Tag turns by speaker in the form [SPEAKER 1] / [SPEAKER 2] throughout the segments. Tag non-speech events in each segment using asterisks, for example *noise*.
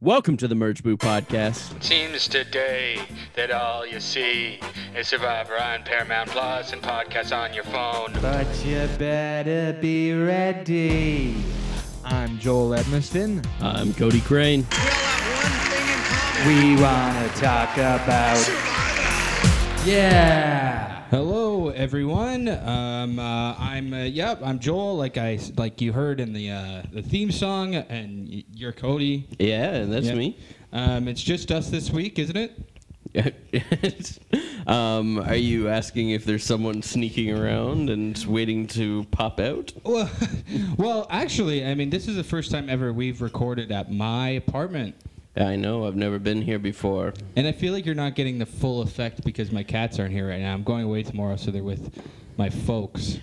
[SPEAKER 1] Welcome to the Merge Boo Podcast.
[SPEAKER 2] It seems today that all you see is Survivor on Paramount Plus and podcasts on your phone.
[SPEAKER 3] But you better be ready. I'm Joel Edmiston.
[SPEAKER 1] I'm Cody Crane.
[SPEAKER 3] We want to talk about. Survivor. Yeah.
[SPEAKER 4] Hello, everyone. Um, uh, I'm uh, yep. I'm Joel. Like I like you heard in the uh, the theme song, and y- you're Cody.
[SPEAKER 1] Yeah, that's
[SPEAKER 4] Yep.
[SPEAKER 1] me.
[SPEAKER 4] Um, it's just us this week, isn't it? *laughs*
[SPEAKER 1] um, are you asking if there's someone sneaking around and waiting to pop out?
[SPEAKER 4] Well, *laughs* well, actually, I mean, this is the first time ever we've recorded at my apartment,
[SPEAKER 1] I know, I've never been here before.
[SPEAKER 4] and I feel like you're not getting the full effect because my cats aren't here right now. I'm going away tomorrow, so they're with my folks.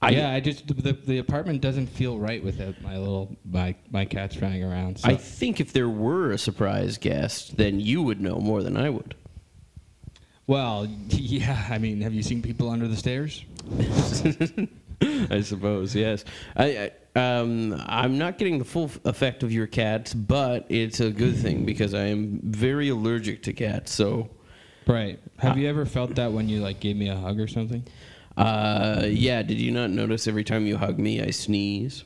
[SPEAKER 1] I-
[SPEAKER 4] yeah, I just the, the apartment doesn't feel right without my little my my cats running around. So.
[SPEAKER 1] I think if there were a surprise guest, then you would know more than I would.
[SPEAKER 4] Well, *laughs* yeah. I mean, have you seen people under the stairs? *laughs*
[SPEAKER 1] I suppose, yes. I, I um, I'm not getting the full effect of your cats, but it's a good thing because I am very allergic to cats. So,
[SPEAKER 4] Right. Have you ever felt that when you like gave me a hug or something?
[SPEAKER 1] uh, yeah. Did you not notice every time you hug me, I sneeze?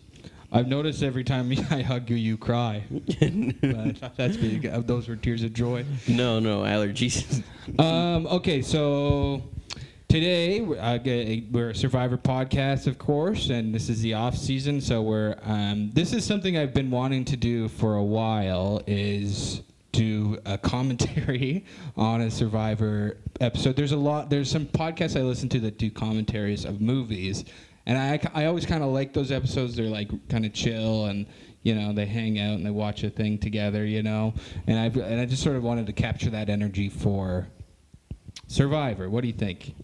[SPEAKER 4] I've noticed every time *laughs* I hug you, you cry. *laughs* But that's big. Uh, Those were tears of joy.
[SPEAKER 1] No, no allergies. *laughs*
[SPEAKER 4] Um, okay, so today we're, a Survivor podcast, of course, and this is the off season. So we're um, this is something I've been wanting to do for a while is do a commentary *laughs* on a Survivor episode. There's a lot. There's some podcasts I listen to that do commentaries of movies, and I I always kind of like those episodes. They're like kind of chill and. You know, they hang out and they watch a thing together. You know, and I and I just sort of wanted to capture that energy for Survivor. What do you think?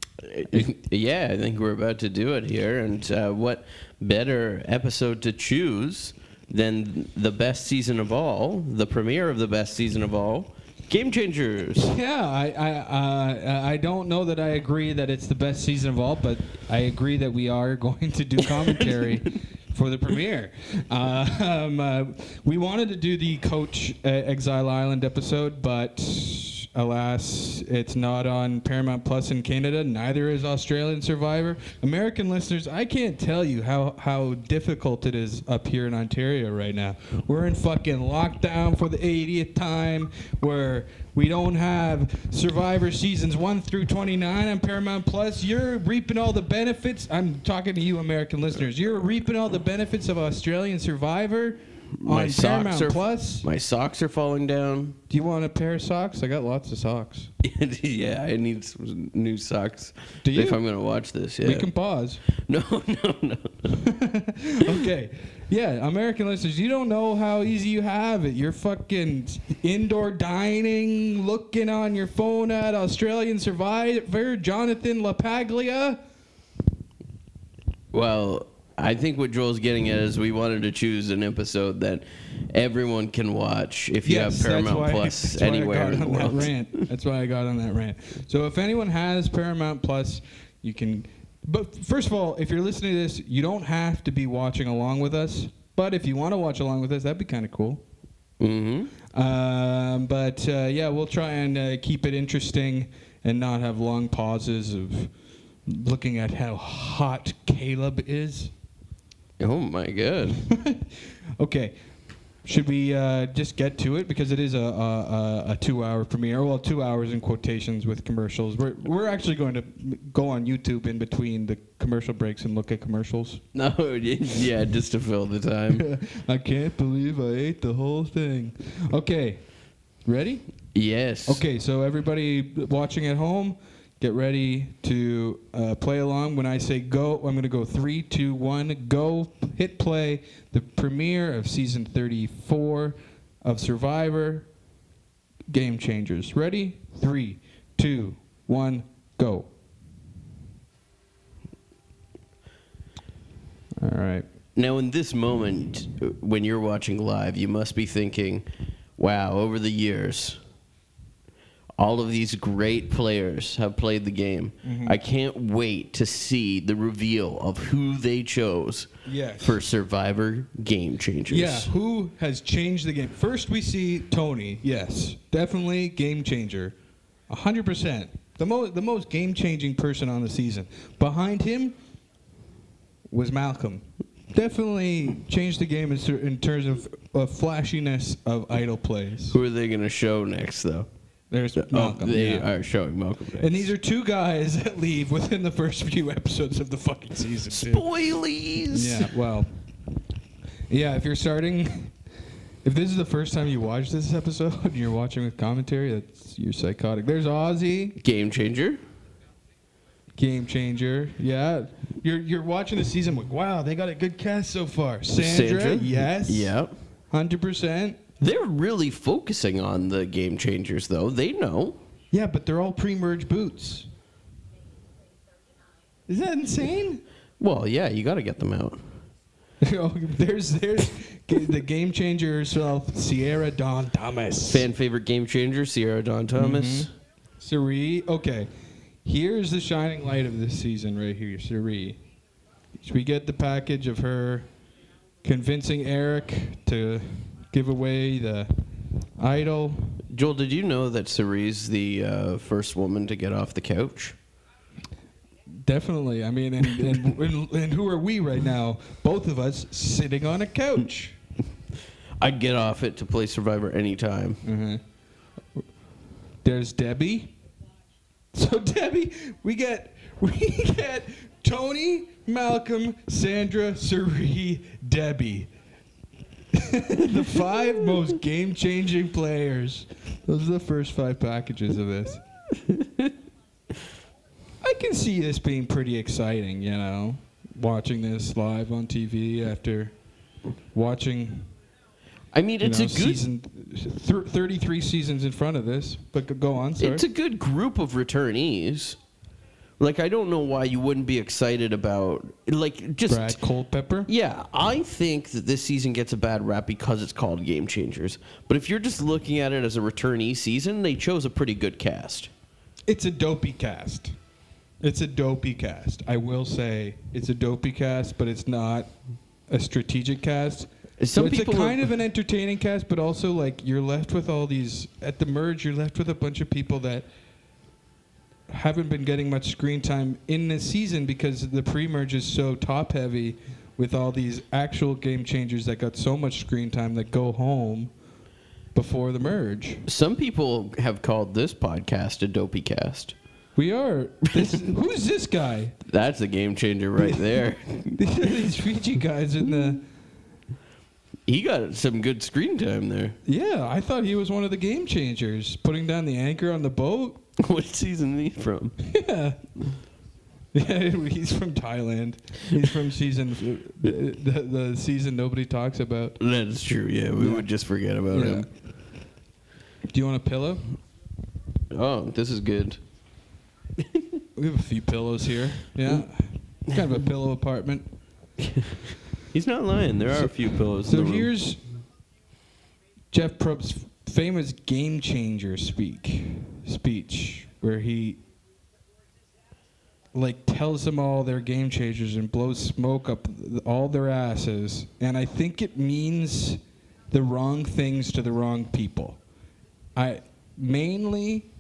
[SPEAKER 1] yeah, I think we're about to do it here. And uh, what better episode to choose than the best season of all, the premiere of the best season of all, Game Changers.
[SPEAKER 4] Yeah, I I uh, I don't know that I agree that it's the best season of all, but I agree that we are *laughs* going to do commentary *laughs* for the premiere. Uh, *laughs* um, uh, we wanted to do the Coach uh, Exile Island episode, but alas, it's not on Paramount Plus in Canada. Neither is Australian Survivor. American listeners, I can't tell you how how difficult it is up here in Ontario right now. We're in fucking lockdown for the 80th time. Where we don't have Survivor seasons 1 through 29 on Paramount Plus. You're reaping all the benefits. I'm talking to you, American listeners. You're reaping all the benefits of Australian Survivor
[SPEAKER 1] My
[SPEAKER 4] on
[SPEAKER 1] socks
[SPEAKER 4] Paramount
[SPEAKER 1] are
[SPEAKER 4] Plus.
[SPEAKER 1] my socks are falling down.
[SPEAKER 4] Do you want a pair of socks? I got lots of socks. *laughs*
[SPEAKER 1] yeah, I need some new socks.
[SPEAKER 4] Do you?
[SPEAKER 1] If I'm gonna watch this, yeah.
[SPEAKER 4] We can pause. *laughs*
[SPEAKER 1] No, no, no. *laughs*
[SPEAKER 4] okay. Yeah, American listeners, you don't know how easy you have it. You're fucking indoor dining, looking on your phone at Australian Survivor, Jonathan LaPaglia.
[SPEAKER 1] Well, I think what Joel's getting at is we wanted to choose an episode that everyone can watch if you
[SPEAKER 4] Yes,
[SPEAKER 1] have Paramount
[SPEAKER 4] why,
[SPEAKER 1] Plus
[SPEAKER 4] that's why I
[SPEAKER 1] anywhere in the world.
[SPEAKER 4] That rant. That's why I got on that rant. So if anyone has Paramount Plus, you can. But first of all, if you're listening to this, you don't have to be watching along with us. But if you want to watch along with us, that'd be kind of cool.
[SPEAKER 1] Mm-hmm.
[SPEAKER 4] Um, but uh, yeah, we'll try and uh, keep it interesting and not have long pauses of looking at how hot Caleb is.
[SPEAKER 1] Oh my god. *laughs*
[SPEAKER 4] Okay, Should we uh, just get to it because it is a, a, a, a two-hour premiere? Well, two hours in quotations with commercials. We're we're actually going to go on YouTube in between the commercial breaks and look at commercials. *laughs*
[SPEAKER 1] No, *laughs* yeah, just to fill the time.
[SPEAKER 4] I can't believe I ate the whole thing. Okay, ready?
[SPEAKER 1] yes.
[SPEAKER 4] Okay, so everybody watching at home, get ready to uh, play along. When I say go, I'm going to go three, two, one, go. Hit play. The premiere of season 34 of Survivor. Game Changers. Ready? Three, two, one, go. All right.
[SPEAKER 1] Now, in this moment, uh, when you're watching live, you must be thinking, wow, over the years, all of these great players have played the game.
[SPEAKER 4] Mm-hmm.
[SPEAKER 1] I can't wait to see the reveal of who they chose
[SPEAKER 4] Yes.
[SPEAKER 1] for Survivor Game Changers.
[SPEAKER 4] Yeah, who has changed the game? First, we see Tony. Yes, definitely game changer, hundred percent. The most the most game changing person on the season. Behind him was Malcolm. Definitely changed the game in, in terms of, of flashiness of idol plays.
[SPEAKER 1] Who are they going to show next, though?
[SPEAKER 4] There's
[SPEAKER 1] Oh,
[SPEAKER 4] Malcolm.
[SPEAKER 1] they
[SPEAKER 4] yeah.
[SPEAKER 1] are showing Malcolm. Next.
[SPEAKER 4] And these are two guys that leave within the first few episodes of the fucking season. too.
[SPEAKER 1] spoilies.
[SPEAKER 4] Yeah, well, yeah. If you're starting, if this is the first time you watch this episode and you're watching with commentary, that's you're psychotic. There's Ozzy,
[SPEAKER 1] Game Changer.
[SPEAKER 4] game changer. Yeah, you're you're watching the season. Like, wow, they got a good cast so far. Sandra, yes,
[SPEAKER 1] Yep.
[SPEAKER 4] hundred percent.
[SPEAKER 1] They're really focusing on the Game Changers, though. They know.
[SPEAKER 4] Yeah, but they're all pre-merge boots. Isn't that insane?
[SPEAKER 1] Well, yeah, you got to get them out. *laughs*
[SPEAKER 4] Oh, there's there's g- the game changer herself, Sierra Dawn Thomas.
[SPEAKER 1] Fan favorite Game Changer, Sierra Dawn Thomas.
[SPEAKER 4] Mm-hmm. Cirie. Okay, here's the shining light of this season right here, Cirie. Should we get the package of her convincing Eric to give away the idol.
[SPEAKER 1] Joel, did you know that Cirie's the uh, first woman to get off the couch?
[SPEAKER 4] Definitely. I mean, and, and, *laughs* and, and who are we right now? Both of us sitting on a couch. *laughs*
[SPEAKER 1] I'd get off it to play Survivor anytime.
[SPEAKER 4] There's Debbie. *laughs* So Debbie, we get we get Tony, Malcolm, Sandra, Cirie, Debbie. *laughs* the five most game-changing players. Those are the first five packages of this. I can see this being pretty exciting, you know, watching this live on TV after watching
[SPEAKER 1] I mean, it's
[SPEAKER 4] know,
[SPEAKER 1] a good
[SPEAKER 4] season, th- 33 seasons in front of this. But go- go on, sorry.
[SPEAKER 1] it's a good group of returnees. Like I don't know why you wouldn't be excited about like just
[SPEAKER 4] Brad Culpepper.
[SPEAKER 1] Yeah, I think that this season gets a bad rap because it's called Game Changers. But if you're just looking at it as a returnee season, they chose a pretty good cast.
[SPEAKER 4] It's a dopey cast. It's a dopey cast. I will say it's a dopey cast, but it's not a strategic cast.
[SPEAKER 1] Some
[SPEAKER 4] so it's a kind of an entertaining cast, but also like you're left with all these at the merge. You're left with a bunch of people that haven't been getting much screen time in this season because the pre-merge is so top heavy with all these actual game changers that got so much screen time that go home before the merge.
[SPEAKER 1] Some people have called this podcast a dopey cast.
[SPEAKER 4] We are. This, *laughs* who's this guy?
[SPEAKER 1] That's a game changer right *laughs* there.
[SPEAKER 4] These Fiji guys in the.
[SPEAKER 1] he got some good screen time there.
[SPEAKER 4] Yeah, I thought he was one of the game changers, putting down the anchor on the boat. *laughs*
[SPEAKER 1] what season is he from?
[SPEAKER 4] Yeah. *laughs* Yeah, he's from Thailand. He's from season *laughs* the, the, the season nobody talks about.
[SPEAKER 1] That's true. Yeah, we would just forget about
[SPEAKER 4] Yeah.
[SPEAKER 1] him.
[SPEAKER 4] Do you want a pillow?
[SPEAKER 1] Oh, this is good.
[SPEAKER 4] We have a few pillows here. Yeah, kind of a pillow apartment.
[SPEAKER 1] He's not lying. There are a few pillows.
[SPEAKER 4] So
[SPEAKER 1] in the room.
[SPEAKER 4] here's Jeff Probst's famous game changer speak speech where he like tells them all they're game changers and blows smoke up th- all their asses and I think it means the wrong things to the wrong people. I mainly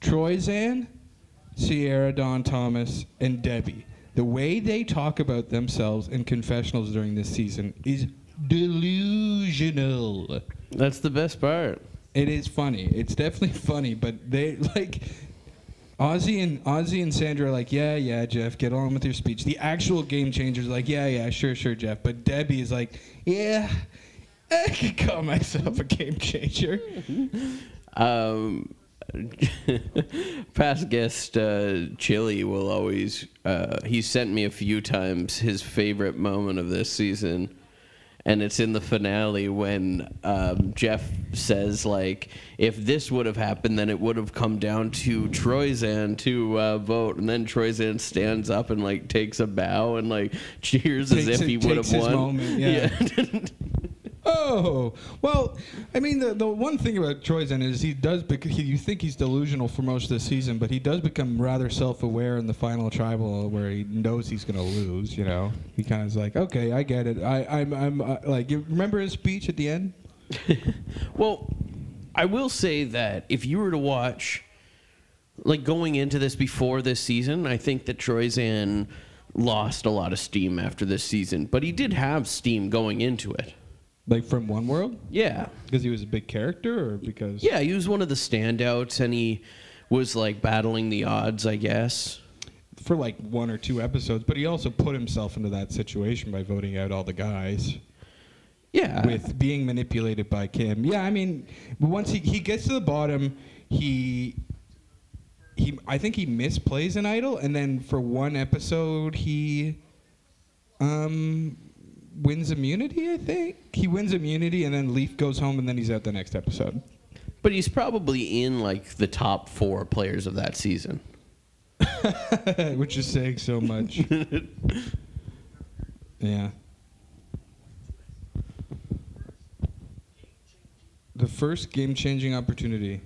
[SPEAKER 4] Troyzan, Sierra Dawn Thomas, and Debbie. The way they talk about themselves in confessionals during this season is delusional.
[SPEAKER 1] That's the best part.
[SPEAKER 4] It is funny. It's definitely *laughs* funny, but they like Ozzy and Ozzy and Sandra are like, yeah, yeah, Jeff, get on with your speech. The actual game changers are like, yeah, yeah, sure, sure, Jeff. But Debbie is like, yeah, *laughs* I could call myself a game changer. *laughs*
[SPEAKER 1] Um, past guest uh, Chili will always. Uh, he sent me a few times his favorite moment of this season, and it's in the finale when um, Jeff says like, "If this would have happened, then it would have come down to Troyzan to uh, vote," and then Troyzan stands up and like takes a bow and like *laughs* cheers as if he would have won.
[SPEAKER 4] moment, yeah. *laughs* *laughs* Oh well, I mean the the one thing about Troyzan is he does bec- he, you think he's delusional for most of the season, but he does become rather self-aware in the final tribal where he knows he's going to lose. You know, he kind of is like, okay, I get it. I I'm I'm uh, like you remember his speech at the end? *laughs*
[SPEAKER 1] Well, I will say that if you were to watch, like going into this before this season, I think that Troyzan lost a lot of steam after this season, but he did have steam going into it.
[SPEAKER 4] Like from One World
[SPEAKER 1] Yeah.
[SPEAKER 4] because he was a big character, or because
[SPEAKER 1] Yeah, he was one of the standouts and he was like battling the odds, I guess.
[SPEAKER 4] for like one or two episodes. But he also put himself into that situation by voting out all the guys.
[SPEAKER 1] Yeah.
[SPEAKER 4] with being manipulated by Kim. Yeah, I mean, once he, he gets to the bottom, he he I think he misplays an idol, and then for one episode he um wins immunity. I think he wins immunity, and then Leif goes home, and then he's out the next episode.
[SPEAKER 1] but he's probably in like the top 4 players of that season. *laughs*
[SPEAKER 4] Which is saying so much. *laughs* yeah. The first game changing opportunity.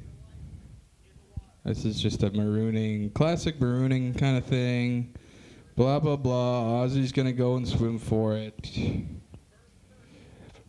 [SPEAKER 4] This is just a marooning, classic marooning kind of thing. Blah, blah, blah. Ozzy's going to go and swim for it.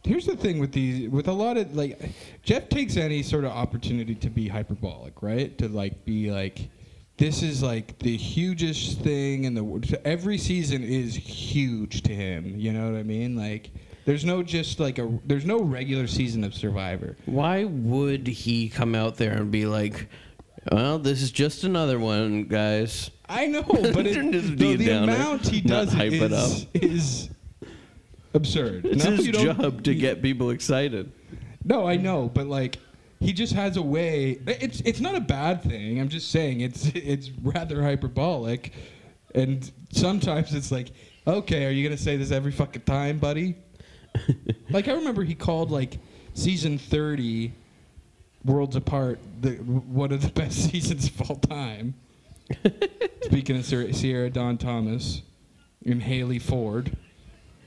[SPEAKER 4] Here's the thing with these, with a lot of, like, Jeff takes any sort of opportunity to be hyperbolic, right? To, like, be like, this is like the hugest thing in the world. Every season is huge to him. You know what I mean? Like, there's no just like a there's no regular season of Survivor.
[SPEAKER 1] Why would he come out there and be like, "Well, this is just another one, guys."
[SPEAKER 4] I know, *laughs* but it,
[SPEAKER 1] Just
[SPEAKER 4] the,
[SPEAKER 1] a
[SPEAKER 4] the
[SPEAKER 1] downer,
[SPEAKER 4] amount he
[SPEAKER 1] not
[SPEAKER 4] does
[SPEAKER 1] hype
[SPEAKER 4] is,
[SPEAKER 1] it
[SPEAKER 4] is absurd.
[SPEAKER 1] It's
[SPEAKER 4] No,
[SPEAKER 1] his
[SPEAKER 4] you don't-
[SPEAKER 1] job to
[SPEAKER 4] you-
[SPEAKER 1] get people excited.
[SPEAKER 4] No, I know, but like he just has a way. It's it's not a bad thing. I'm just saying it's it's rather hyperbolic, and sometimes it's like, okay, are you gonna say this every fucking time, buddy? *laughs* like I remember he called like season 30, Worlds Apart, the one of the *laughs* best seasons of all time. *laughs* Speaking of Sierra Sierra Dawn Thomas and Hali Ford.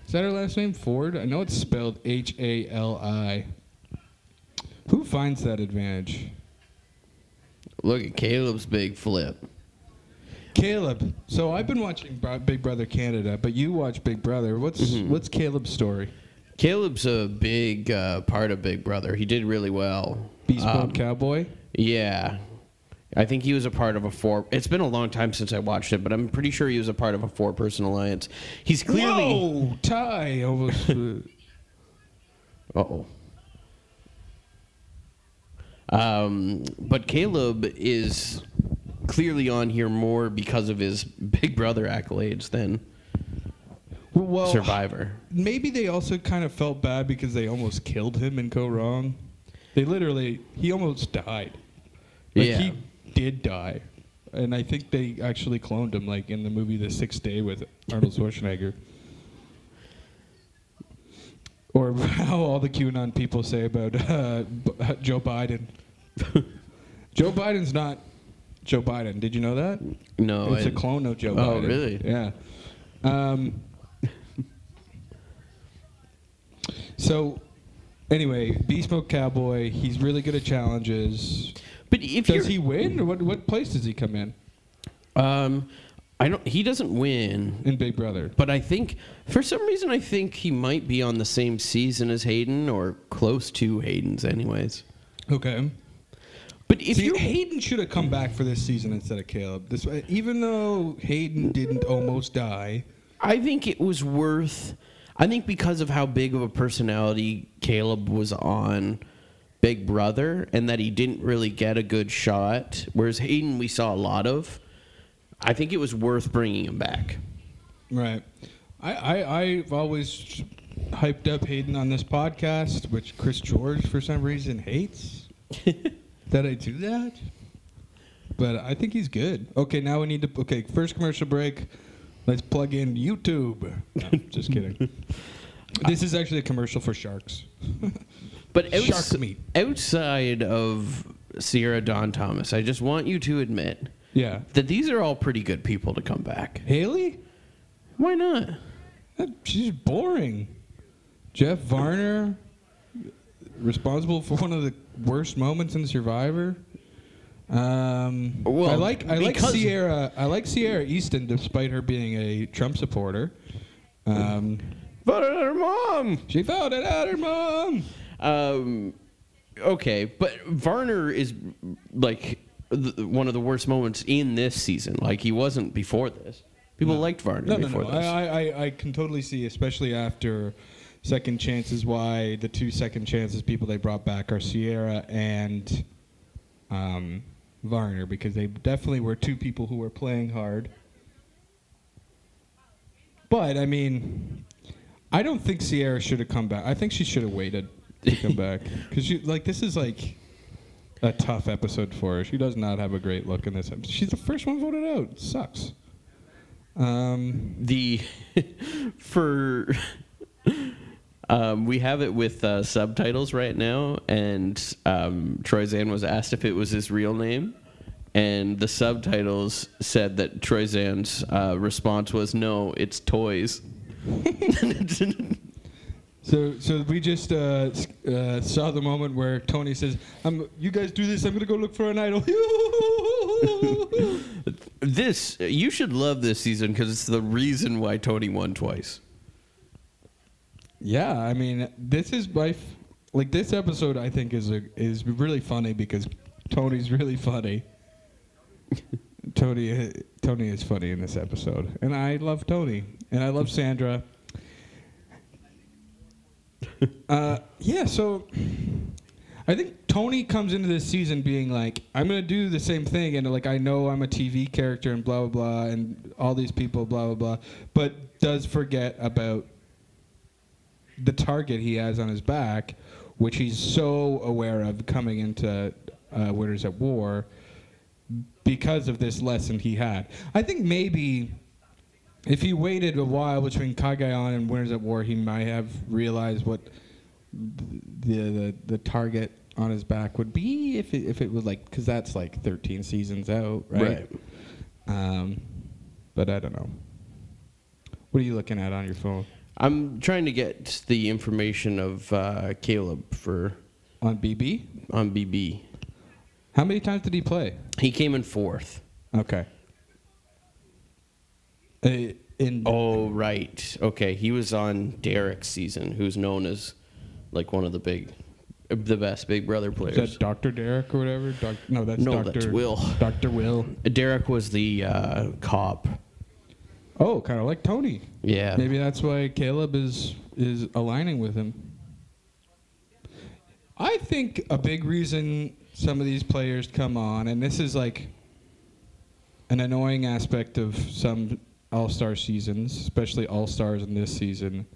[SPEAKER 4] Is that her last name? Ford? I know it's spelled H A L I. Who finds that advantage?
[SPEAKER 1] Look at Caleb's big flip.
[SPEAKER 4] Caleb. So I've been watching Bro- Big Brother Canada, but you watch Big Brother. What's
[SPEAKER 1] Mm-hmm.
[SPEAKER 4] what's Caleb's story?
[SPEAKER 1] Caleb's a big uh, part of Big Brother. He did really well.
[SPEAKER 4] Beast Mode
[SPEAKER 1] Um,
[SPEAKER 4] Cowboy.
[SPEAKER 1] Yeah. I think he was a part of a four. It's been a long time since I watched it, but I'm pretty sure he was a part of a four person alliance. He's clearly.
[SPEAKER 4] Whoa, Ty almost. Uh
[SPEAKER 1] oh. Um, but Caleb is clearly on here more because of his *laughs* Big Brother accolades than
[SPEAKER 4] well,
[SPEAKER 1] Survivor.
[SPEAKER 4] maybe they also kind of felt bad because they almost killed him in Kaôh Rōng. They literally, he almost died. Like
[SPEAKER 1] Yeah.
[SPEAKER 4] he did die, and I think they actually cloned him, like in the movie The Sixth Day with Arnold Schwarzenegger. Or *laughs* how all the QAnon people say about uh, B- Joe Biden. *laughs* Joe Biden's not Joe Biden. Did you know that?
[SPEAKER 1] No,
[SPEAKER 4] it's
[SPEAKER 1] I-
[SPEAKER 4] a clone of Joe
[SPEAKER 1] Oh,
[SPEAKER 4] Biden.
[SPEAKER 1] really?
[SPEAKER 4] Yeah. Um, *laughs* so, anyway, Beast Mode Cowboy. He's really good at challenges.
[SPEAKER 1] But if
[SPEAKER 4] Does he win, or what? What place does he come in
[SPEAKER 1] um, I don't. He doesn't win.
[SPEAKER 4] in Big Brother?
[SPEAKER 1] But I think, for some reason, I think he might be on the same season as Hayden or close to Hayden's, anyways.
[SPEAKER 4] Okay.
[SPEAKER 1] But if
[SPEAKER 4] See,
[SPEAKER 1] you
[SPEAKER 4] Hayden should have come back for this season instead of Caleb. This, even though Hayden didn't almost die.
[SPEAKER 1] I think it was worth. I think because of how big of a personality Caleb was on Big Brother and that he didn't really get a good shot, whereas Hayden we saw a lot of, I think it was worth bringing him back.
[SPEAKER 4] Right. I, I I've always hyped up Hayden on this podcast, which Chris George for some reason hates. *laughs* that I do that. But I think he's good. Okay, now we need to. Okay, first commercial break. Let's plug in YouTube. No, just kidding. *laughs* This is actually a commercial for sharks. *laughs*
[SPEAKER 1] But outs-
[SPEAKER 4] Shark meat.
[SPEAKER 1] outside of Sierra Dawn Thomas, I just want you to admit
[SPEAKER 4] Yeah.
[SPEAKER 1] that these are all pretty good people to come back.
[SPEAKER 4] Hali?
[SPEAKER 1] Why not?
[SPEAKER 4] That- She's boring. Jeff Varner, responsible for one of the worst moments in Survivor. Um,
[SPEAKER 1] Well,
[SPEAKER 4] I like I like Sierra. I like Sierra Easton, despite her being a Trump supporter. Um,
[SPEAKER 1] But her mom.
[SPEAKER 4] she found it out her mom.
[SPEAKER 1] Um, okay, but Varner is like th- one of the worst moments in this season. Like he wasn't before this. People liked Varner
[SPEAKER 4] No, no,
[SPEAKER 1] before
[SPEAKER 4] no.
[SPEAKER 1] this.
[SPEAKER 4] I, I, I can totally see, especially after second chances, why the two second chances people they brought back are Sierra and um, Varner because they definitely were two people who were playing hard. But I mean, I don't think Sierra should have come back. I think she should have waited to come *laughs* back because she like this is like a tough episode for her. She does not have a great look in this episode. She's the first one voted out. sucks. Um,
[SPEAKER 1] the *laughs* for um, we have it with uh, subtitles right now, and um, Troyzan was asked if it was his real name, and the subtitles said that Troyzan's uh, response was no, it's toys. *laughs*
[SPEAKER 4] So, so we just uh, uh, saw the moment where Tony says, "I'm. You guys do this. I'm gonna go look for an idol." *laughs*
[SPEAKER 1] this you should love this season because it's the reason why Tony won twice.
[SPEAKER 4] Yeah, I mean, this is my f- like this episode. I think is a, is really funny because Tony's really funny. *laughs* Tony, Tony is funny in this episode, and I love Tony, and I love Sandra. *laughs* uh, yeah, so I think Tony comes into this season being like, I'm gonna do the same thing, and like I know I'm a TV character and blah blah blah, and all these people blah blah blah, but does forget about the target he has on his back, which he's so aware of coming into uh, Winners at War because of this lesson he had. I think maybe if he waited a while between Cagayan and Winners at War, he might have realized what the the, the target on his back would be if it, if it was like because that's like 13 seasons out, right? Um, but I don't know. What are you looking at on your phone
[SPEAKER 1] I'm trying to get the information of uh, Caleb for
[SPEAKER 4] on BB?
[SPEAKER 1] on BB.
[SPEAKER 4] How many times did he play?
[SPEAKER 1] He came in fourth.
[SPEAKER 4] Okay. Uh, in
[SPEAKER 1] Oh right, okay. He was on Derrick's season, who's known as like one of the big, the best Big Brother
[SPEAKER 4] is
[SPEAKER 1] players.
[SPEAKER 4] that Doctor Derek or whatever? Doc, no, that's
[SPEAKER 1] No,
[SPEAKER 4] Doctor
[SPEAKER 1] that's Will.
[SPEAKER 4] Doctor Will.
[SPEAKER 1] Derek was the uh, cop.
[SPEAKER 4] Oh, kind of like Tony.
[SPEAKER 1] Yeah,
[SPEAKER 4] Maybe that's why Caleb is is aligning with him. I think a big reason some of these players come on, and this is like an annoying aspect of some All Star seasons, especially All Stars in this season.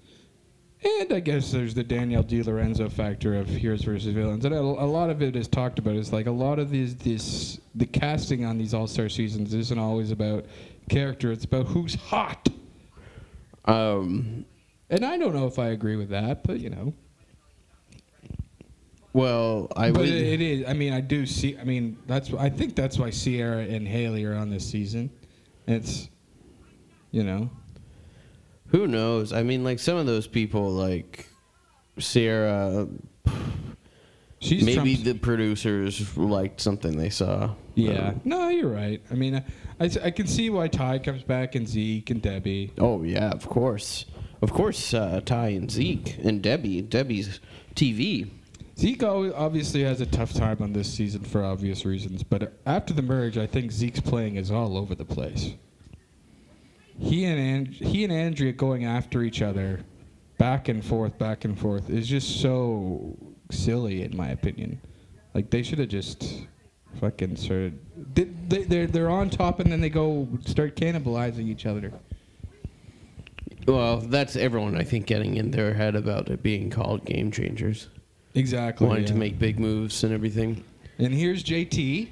[SPEAKER 4] And I guess there's the Danielle Di Lorenzo factor of heroes versus villains, and a, a lot of it is talked about. Is like a lot of these, this the casting on these All Star seasons isn't always about character; it's about who's hot.
[SPEAKER 1] Um,
[SPEAKER 4] And I don't know if I agree with that, but you know.
[SPEAKER 1] well, I
[SPEAKER 4] but
[SPEAKER 1] would.
[SPEAKER 4] it, it is. I mean, I do see. I mean, that's. I think that's why Sierra and Hali are on this season. It's, you know,
[SPEAKER 1] who knows? I mean, like some of those people, like Sierra.
[SPEAKER 4] she's
[SPEAKER 1] maybe
[SPEAKER 4] Trump's-
[SPEAKER 1] the producers liked something they saw.
[SPEAKER 4] Yeah.
[SPEAKER 1] Um,
[SPEAKER 4] No, you're right. I mean, I, I, can see why Ty comes back and Zeke and Debbie.
[SPEAKER 1] Oh yeah, of course, of course. Uh, Ty and Zeke and Debbie. Debbie's TV.
[SPEAKER 4] Zeke obviously has a tough time on this season for obvious reasons, but after the merge, I think Zeke's playing is all over the place. He and and he and Andrea going after each other back and forth, back and forth is just so silly, in my opinion. Like they should have just fucking started. They, they, they're they're on top and then they go start cannibalizing each other.
[SPEAKER 1] Well, that's everyone I think getting in their head about it being called game changers,
[SPEAKER 4] Exactly.
[SPEAKER 1] wanting to make big moves and everything.
[SPEAKER 4] And here's JT.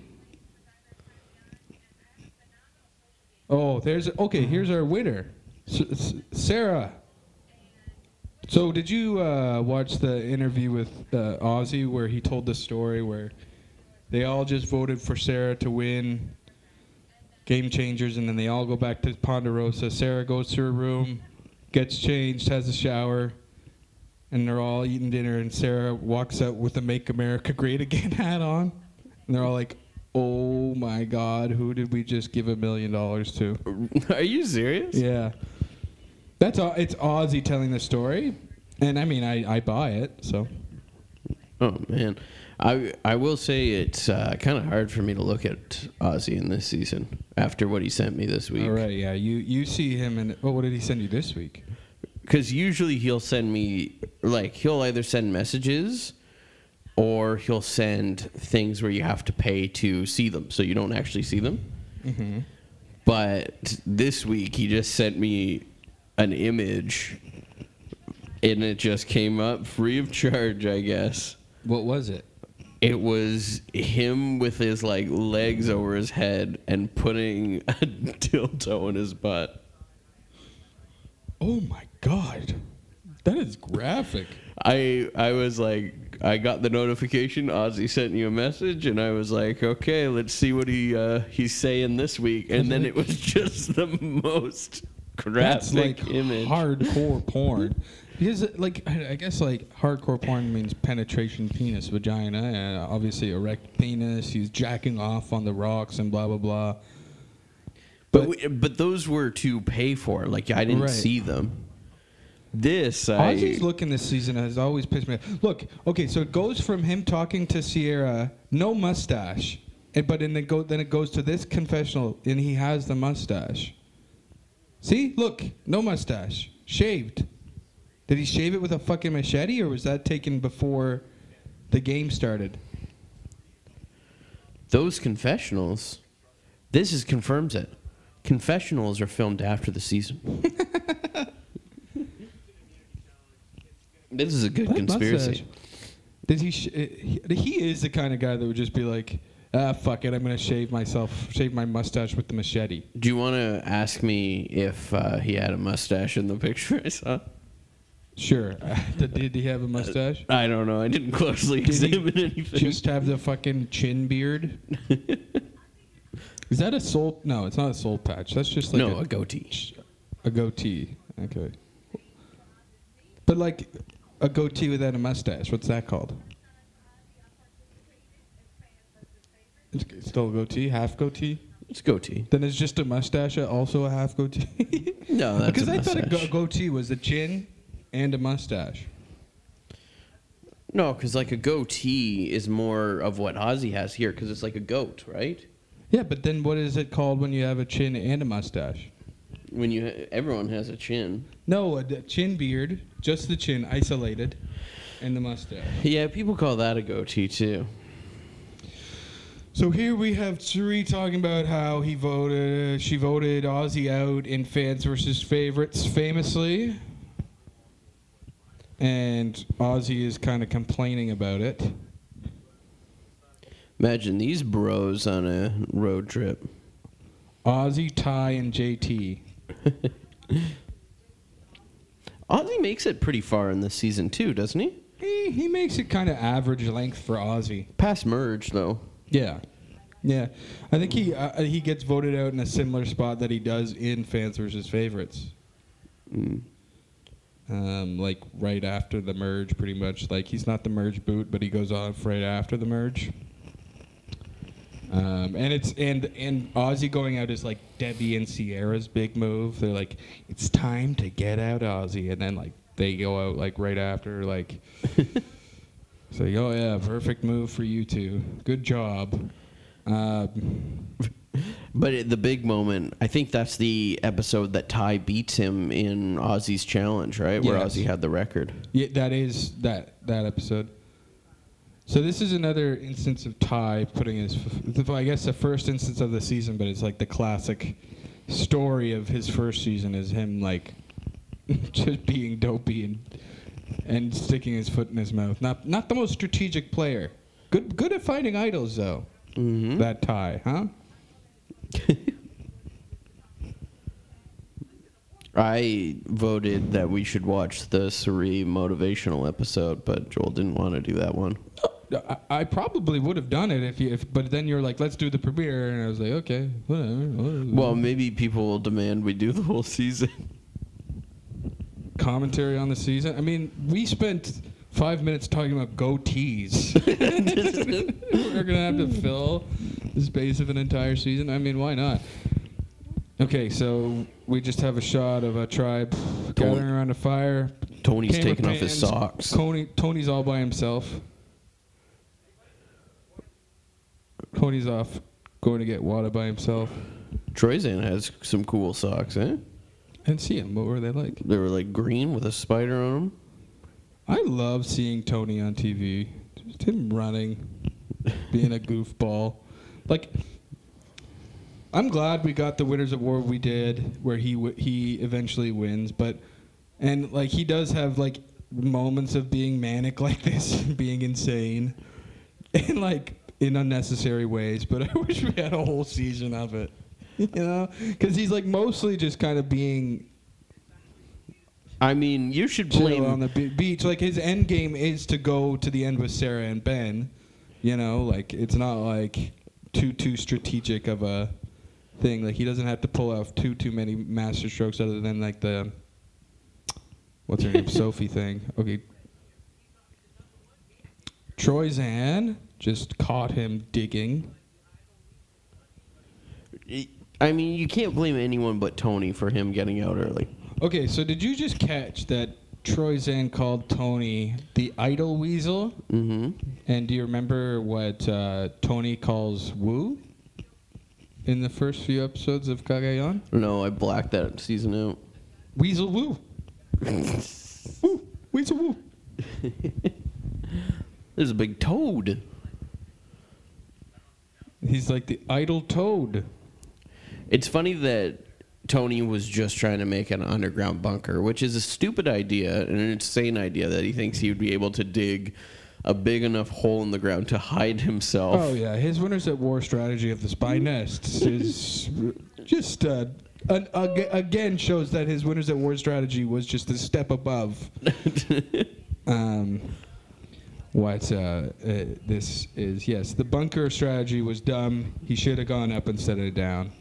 [SPEAKER 4] Oh, there's okay. Here's our winner, S- S- Sarah. So, did you uh, watch the interview with uh, Ozzy where he told the story where they all just voted for Sarah to win Game Changers, and then they all go back to Ponderosa. Sarah goes to her room, gets changed, has a shower, and they're all eating dinner, and Sarah walks out with a "Make America Great Again" *laughs* hat on, and they're all like, "Oh my God, who did we just give a million dollars to?" *laughs*
[SPEAKER 1] Are you serious?
[SPEAKER 4] Yeah, that's all. It's Ozzy telling the story, and I mean, I I buy it. So
[SPEAKER 1] Oh man, I I will say it's uh, kind of hard for me to look at Ozzy in this season after what he sent me this week.
[SPEAKER 4] all right, yeah, you you see him, and oh, what did he send you this week?
[SPEAKER 1] Because usually he'll send me like he'll either send messages or he'll send things where you have to pay to see them, so you don't actually see them.
[SPEAKER 4] Mm-hmm.
[SPEAKER 1] But this week he just sent me an image, and it just came up free of charge, I guess.
[SPEAKER 4] What was it?
[SPEAKER 1] It was him with his like legs over his head and putting a *laughs* dildo in his butt.
[SPEAKER 4] Oh my God, that is graphic.
[SPEAKER 1] I I was like, I got the notification. Ozzy sent you a message, and I was like, okay, let's see what he uh, he's saying this week. And then it was *laughs* just the most
[SPEAKER 4] That's
[SPEAKER 1] graphic
[SPEAKER 4] like
[SPEAKER 1] image.
[SPEAKER 4] hardcore porn. *laughs* Because, like, I guess like hardcore porn means penetration, penis, vagina, and obviously erect penis. He's jacking off on the rocks and blah blah blah.
[SPEAKER 1] But we, but those were to pay for. Like I didn't
[SPEAKER 4] Right.
[SPEAKER 1] see them. This I
[SPEAKER 4] Ozzy's looking this season has always pissed me off. Look, okay, so it goes from him talking to Sierra, no mustache, and but then it go then it goes to this confessional, and he has the mustache. See, look, no mustache, shaved. Did he shave it with a fucking machete, or was that taken before the game started?
[SPEAKER 1] those confessionals. This is confirms it. Confessionals are filmed after the season. this is a good
[SPEAKER 4] That
[SPEAKER 1] conspiracy.
[SPEAKER 4] mustache. Did he, sh- uh, he? He is the kind of guy that would just be like, ah, fuck it, I'm gonna shave myself, shave my mustache with the machete.
[SPEAKER 1] Do you want to ask me if uh, he had a mustache in the picture I saw?
[SPEAKER 4] Sure. *laughs* did, did he have a mustache?
[SPEAKER 1] I don't know. I didn't closely
[SPEAKER 4] Did
[SPEAKER 1] examine anything.
[SPEAKER 4] Just have the fucking chin beard. *laughs* Is that a soul? No, it's not a soul patch. That's just like
[SPEAKER 1] no,
[SPEAKER 4] a,
[SPEAKER 1] a goatee.
[SPEAKER 4] a goatee. Okay. But like a goatee without a mustache. What's that called? It's still a goatee, half goatee.
[SPEAKER 1] It's goatee.
[SPEAKER 4] Then it's just a mustache, also a half goatee.
[SPEAKER 1] No, that's *laughs*
[SPEAKER 4] because
[SPEAKER 1] a
[SPEAKER 4] I thought a go-
[SPEAKER 1] mustache.
[SPEAKER 4] goatee was a chin and a mustache.
[SPEAKER 1] No, because like a goatee is more of what Ozzy has here, because it's like a goat, right?
[SPEAKER 4] Yeah, but then what is it called when you have a chin and a mustache?
[SPEAKER 1] When you ha- everyone has a chin.
[SPEAKER 4] No, a d- chin beard, just the chin isolated, and the mustache.
[SPEAKER 1] Yeah, people call that a goatee too.
[SPEAKER 4] So here we have Cirie talking about how he voted, she voted Ozzy out in fans versus favorites famously. And Ozzy is kind of complaining about it.
[SPEAKER 1] Imagine these bros on a road trip.
[SPEAKER 4] Ozzy, Ty, and JT. *laughs*
[SPEAKER 1] Ozzy makes it pretty far in this season too, doesn't he?
[SPEAKER 4] He, he makes it kind of average length for Ozzy.
[SPEAKER 1] Past merge though.
[SPEAKER 4] Yeah. Yeah. I think he uh, he gets voted out in a similar spot that he does in fans versus favorites. Um, like right after the merge, pretty much. Like he's not the merge boot, but he goes off right after the merge. Um, and it's and and Ozzy going out is like Debbie and Sierra's big move. They're like, it's time to get out Ozzy, and then like they go out like right after, like. *laughs* So, oh yeah, perfect move for you two. Good job. Um, *laughs*
[SPEAKER 1] But it, the big moment, I think that's the episode that Ty beats him in Ozzy's challenge, right? Where
[SPEAKER 4] Yes.
[SPEAKER 1] Ozzy had the record.
[SPEAKER 4] Yeah, that is that that episode. So this is another instance of Ty putting his, f- I guess, the first instance of the season, but it's like the classic story of his first season is him like *laughs* just being dopey and and sticking his foot in his mouth. Not not the most strategic player. Good good at finding idols though.
[SPEAKER 1] Mm-hmm.
[SPEAKER 4] That Ty, huh? *laughs*
[SPEAKER 1] I voted that we should watch the Cirie motivational episode, but Joel didn't want to do that one.
[SPEAKER 4] Oh, I, I probably would have done it if you, if, but then you're like, let's do the premiere, and I was like, okay, whatever. whatever.
[SPEAKER 1] Well, maybe people will demand we do the whole season.
[SPEAKER 4] commentary on the season. I mean, we spent five minutes talking about goatees. *laughs* We're gonna have to fill the space of an entire season. I mean, why not? Okay, so we just have a shot of a tribe gathering around a fire.
[SPEAKER 1] Tony's taking off his socks.
[SPEAKER 4] Tony, Tony's all by himself. Tony's off going to get water by himself.
[SPEAKER 1] Troyzan has some cool socks, eh?
[SPEAKER 4] And see him. What were they like?
[SPEAKER 1] They were like green with a spider on them.
[SPEAKER 4] I love seeing Tony on TV. Just him running, being a goofball. Like, I'm glad we got the Winners at War we did, where he w- he eventually wins. But and like he does have like moments of being manic like this, *laughs* being insane, and like in unnecessary ways. But *laughs* I wish we had a whole season of it. You know, because he's like mostly just kind of being
[SPEAKER 1] I mean, you should
[SPEAKER 4] chill on the be- beach. Like his end game is to go to the end with Sarah and Ben. You know, like it's not like too too strategic of a thing. Like he doesn't have to pull off too too many master strokes other than like the what's her name *laughs* Sophie thing. Okay. Troyzan just caught him digging.
[SPEAKER 1] I mean, you can't blame anyone but Tony for him getting out early.
[SPEAKER 4] Okay, so did you just catch that Troyzan called Tony the idol weasel?
[SPEAKER 1] Mm-hmm.
[SPEAKER 4] And do you remember what uh, Tony calls Woo in the first few episodes of Cagayan?
[SPEAKER 1] No, I blacked that season out.
[SPEAKER 4] Weasel Woo. *laughs* Woo. Weasel Woo. *laughs*
[SPEAKER 1] There's a big toad.
[SPEAKER 4] He's like the idol toad.
[SPEAKER 1] It's funny that Tony was just trying to make an underground bunker, which is a stupid idea and an insane idea that he thinks he would be able to dig a big enough hole in the ground to hide himself.
[SPEAKER 4] Oh yeah, his winners at war strategy of the spy nests is just uh, an, ag- again shows that his winners at war strategy was just a step above. *laughs* um, what uh, uh, this is? Yes, the bunker strategy was dumb. He should have gone up instead of down.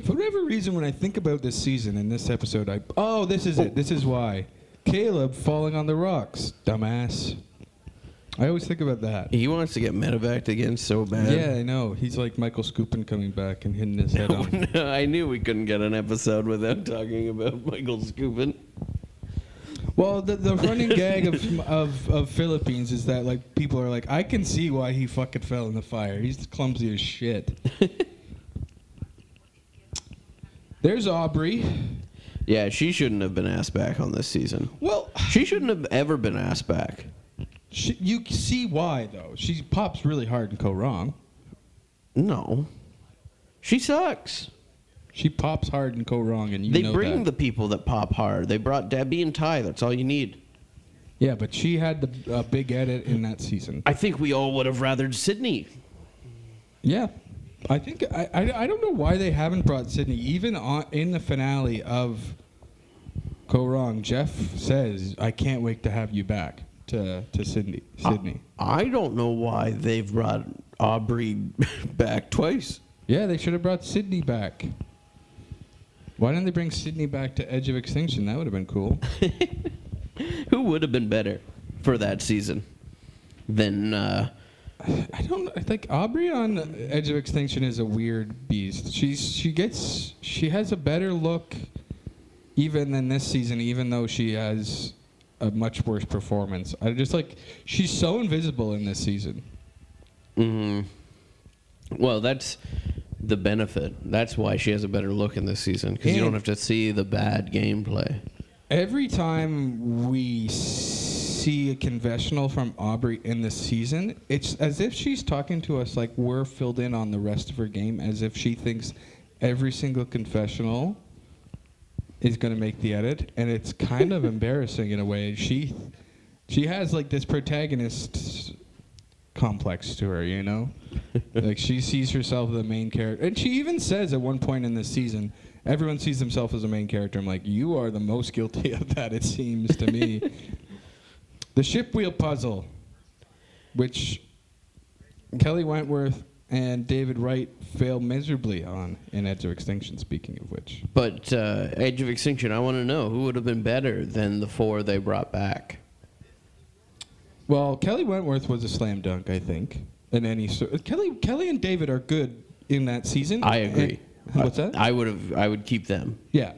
[SPEAKER 4] For whatever reason, when I think about this season and this episode, I oh, this is it. Oh. This is why Caleb falling on the rocks, dumbass. I always think about that.
[SPEAKER 1] He wants to get medevaced again so bad.
[SPEAKER 4] Yeah, I know. He's like Michael Skupin coming back and hitting his head *laughs* oh, on.
[SPEAKER 1] I knew we couldn't get an episode without talking about *laughs* Michael Skupin.
[SPEAKER 4] Well, the, the running gag of, *laughs* of of Philippines is that like people are like, I can see why he fucking fell in the fire. He's clumsy as shit. There's Aubrey.
[SPEAKER 1] Yeah, she shouldn't have been asked back on this season.
[SPEAKER 4] Well,
[SPEAKER 1] She shouldn't have ever been asked back.
[SPEAKER 4] she, you see why though. She pops really hard and Kaôh Rōng.
[SPEAKER 1] No. She sucks.
[SPEAKER 4] She pops hard and Kaôh Rōng, and you
[SPEAKER 1] they bring
[SPEAKER 4] that.
[SPEAKER 1] the people that pop hard. They brought Debbie and Ty. That's all you need.
[SPEAKER 4] yeah, but she had the uh, big edit in that season.
[SPEAKER 1] I think we all would have rathered Sydney.
[SPEAKER 4] Yeah, I think I, I, I don't know why they haven't brought Sydney even on, in the finale of Kaôh Rōng. Jeff says, "I can't wait to have you back to to Sydney." Sydney.
[SPEAKER 1] I don't know why they've brought Aubrey *laughs* back twice.
[SPEAKER 4] yeah, they should have brought Sydney back. Why didn't they bring Sydney back to Edge of Extinction? That would have been cool. *laughs*
[SPEAKER 1] Who would have been better for that season than uh,
[SPEAKER 4] I don't. I think Aubrey on Edge of Extinction is a weird beast. She's she gets she has a better look even than this season, even though she has a much worse performance. I just like she's so invisible in this season.
[SPEAKER 1] mm, Well, that's the benefit. That's why she has a better look in this season because you don't have to see the bad gameplay.
[SPEAKER 4] Every time we see a confessional from Aubrey in this season, it's as if she's talking to us like we're filled in on the rest of her game, as if she thinks every single confessional is going to make the edit, and it's kind of *laughs* embarrassing in a way. She she has like this protagonist complex to her, you know? *laughs* like she sees herself as the main character. And she even says at one point in this season, everyone sees themselves as a main character. I'm like, you are the most guilty *laughs* of that, it seems to me. The ship wheel puzzle, which Kelly Wentworth and David Wright failed miserably on in Edge of Extinction, speaking of which.
[SPEAKER 1] But uh, Edge of Extinction, I want to know who would have been better than the four they brought back.
[SPEAKER 4] Well, Kelly Wentworth was a slam dunk, I think. In any so- Kelly Kelly and David are good in that season.
[SPEAKER 1] I agree.
[SPEAKER 4] And- what's that?
[SPEAKER 1] I would have. I would keep them.
[SPEAKER 4] Yeah.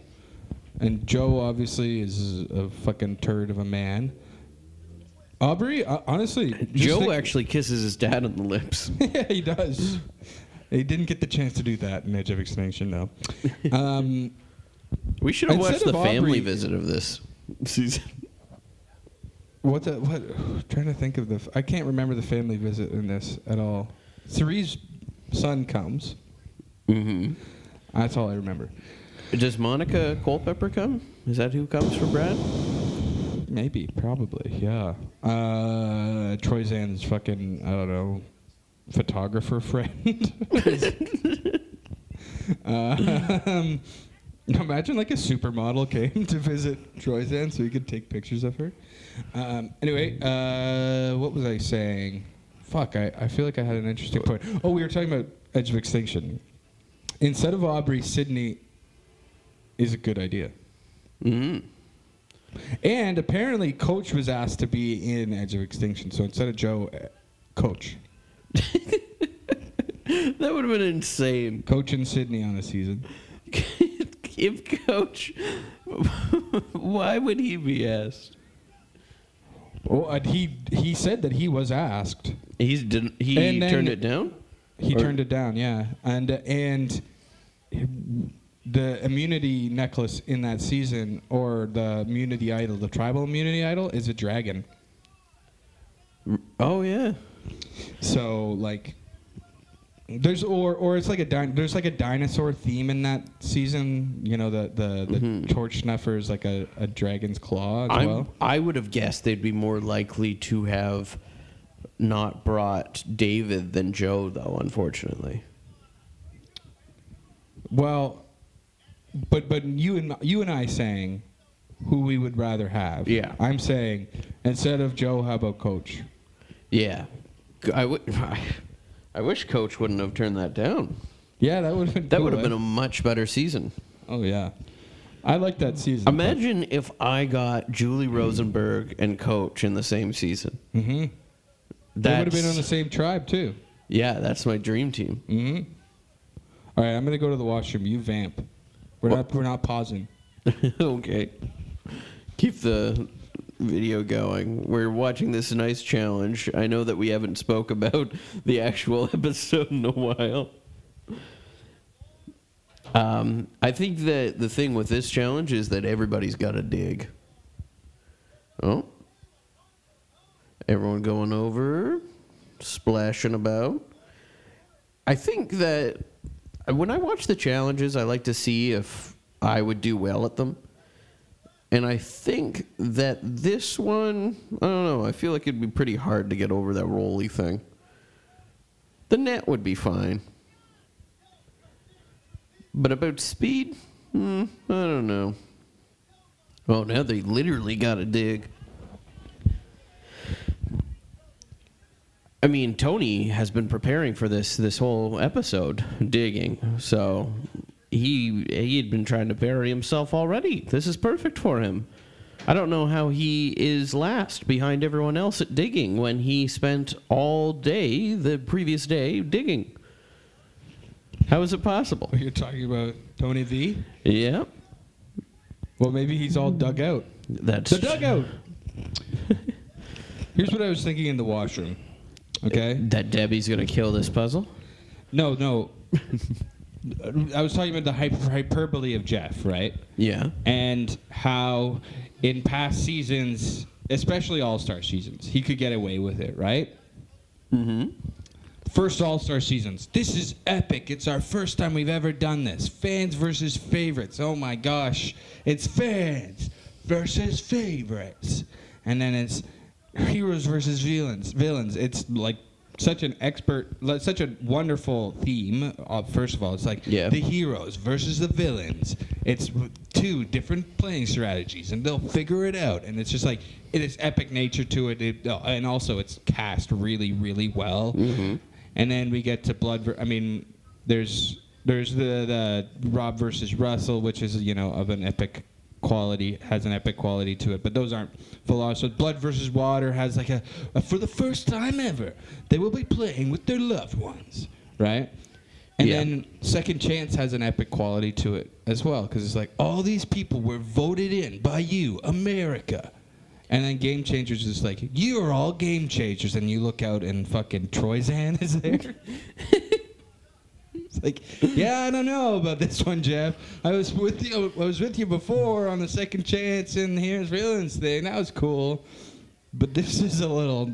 [SPEAKER 4] And Joe obviously is a fucking turd of a man. Aubry, uh, honestly,
[SPEAKER 1] Joe
[SPEAKER 4] think-
[SPEAKER 1] actually kisses his dad on the lips. *laughs*
[SPEAKER 4] yeah, he does. He didn't get the chance to do that in Edge of Extinction, though. *laughs* Um,
[SPEAKER 1] We should have
[SPEAKER 4] Instead
[SPEAKER 1] watched the
[SPEAKER 4] of
[SPEAKER 1] family
[SPEAKER 4] Aubry-
[SPEAKER 1] visit of this season.
[SPEAKER 4] what the what? trying to think of the. f- I can't remember the family visit in this at all. Cirie's son comes.
[SPEAKER 1] Mm-hmm.
[SPEAKER 4] That's all I remember.
[SPEAKER 1] Does Monica Culpepper come? Is that who comes for Brad?
[SPEAKER 4] Maybe, probably, yeah. Uh, Troyzan's fucking, I don't know, photographer friend. *laughs* um, imagine like a supermodel came to visit Troy Zan so he could take pictures of her. Um, anyway, uh, what was I saying? Fuck, I, I feel like I had an interesting point. Oh, we were talking about Edge of Extinction. Instead of Aubry, Sydney is a good idea.
[SPEAKER 1] hmm
[SPEAKER 4] And apparently, Coach was asked to be in Edge of Extinction. So instead of Joe, uh, Coach. *laughs*
[SPEAKER 1] That would have been insane.
[SPEAKER 4] Coach and Sydney on a season. *laughs*
[SPEAKER 1] if Coach, *laughs* why would he be asked?
[SPEAKER 4] Oh, and he he said that he was asked.
[SPEAKER 1] He's didn't he turned it down?
[SPEAKER 4] He
[SPEAKER 1] Or-
[SPEAKER 4] turned it down, yeah. And uh, and the immunity necklace in that season, or the immunity idol, the tribal immunity idol, is a dragon.
[SPEAKER 1] Oh yeah.
[SPEAKER 4] So like, there's or or it's like a din- there's like a dinosaur theme in that season. You know the the the
[SPEAKER 1] Mhm.
[SPEAKER 4] torch snuffer is like a, a dragon's claw as
[SPEAKER 1] I'm,
[SPEAKER 4] well.
[SPEAKER 1] I would have guessed they'd be more likely to have not brought David than Joe, though. Unfortunately,
[SPEAKER 4] Well, but but you and you and I saying who we would rather have.
[SPEAKER 1] Yeah.
[SPEAKER 4] I'm saying instead of Joe, how about Coach?
[SPEAKER 1] yeah. I would. *laughs* I wish Coach wouldn't have turned that down.
[SPEAKER 4] Yeah, that would have been
[SPEAKER 1] That
[SPEAKER 4] cool,
[SPEAKER 1] would have
[SPEAKER 4] eh?
[SPEAKER 1] been a much better season.
[SPEAKER 4] Oh yeah, I like that season.
[SPEAKER 1] Imagine if I got Julie Rosenberg and Coach in the same season.
[SPEAKER 4] Mm-hmm. They would have been on the same tribe too.
[SPEAKER 1] Yeah, that's my dream team.
[SPEAKER 4] Mm-hmm. All right, I'm gonna go to the washroom. You vamp. We're not we're not pausing. *laughs*
[SPEAKER 1] okay. Keep the video going. We're watching this nice challenge. I know that we haven't spoke about *laughs* the actual *laughs* episode in a while. Um, I think that the thing with this challenge is that everybody's got to dig. Oh. Everyone going over, splashing about. I think that when I watch the challenges, I like to see if I would do well at them. And I think that this one, I don't know, I feel like it'd be pretty hard to get over that rolly thing. The net would be fine. But about speed, hmm, I don't know. Oh, now they literally got to dig. I mean, Tony has been preparing for this this whole episode, digging. So he he had been trying to bury himself already. This is perfect for him. I don't know how he is last behind everyone else at digging when he spent all day the previous day digging. How is it possible?
[SPEAKER 4] You're talking about Tony V.
[SPEAKER 1] Yeah,
[SPEAKER 4] Well, maybe he's all dug out.
[SPEAKER 1] that's
[SPEAKER 4] The dugout. *laughs* Here's what I was thinking in the washroom. Okay.
[SPEAKER 1] That Debbie's gonna kill this puzzle.
[SPEAKER 4] No, no. *laughs* I was talking about the hyper- hyperbole of Jeff, right?
[SPEAKER 1] Yeah.
[SPEAKER 4] and how in past seasons, especially All Star seasons, he could get away with it, right? Mm-hmm. First All Star seasons. This is epic. It's our first time we've ever done this. Fans versus favorites. Oh my gosh. It's fans versus favorites. And then it's heroes versus villains. Villains. It's like such an expert, like, such a wonderful theme. Uh, first of all, it's like
[SPEAKER 1] Yeah.
[SPEAKER 4] the heroes versus the villains. It's two different playing strategies, and they'll figure it out. And it's just like it is epic nature to it, it oh, and also it's cast really, really well. And then we get to blood. Ver- I mean, there's there's the the Rob versus Russell, which is you know of an epic quality has an epic quality to it. But those aren't full on so blood versus water has like a, a for the first time ever they will be playing with their loved ones right? And
[SPEAKER 1] Yeah.
[SPEAKER 4] then second chance has an epic quality to it as well because it's like all these people were voted in by you america. And then game changers is like you are all game changers. And you look out and fucking troyzan is there *laughs* It's like, yeah, I don't know about this one, Jeff. I was with you. I was with you before on the second chance and here's villains thing. That was cool, but this is a little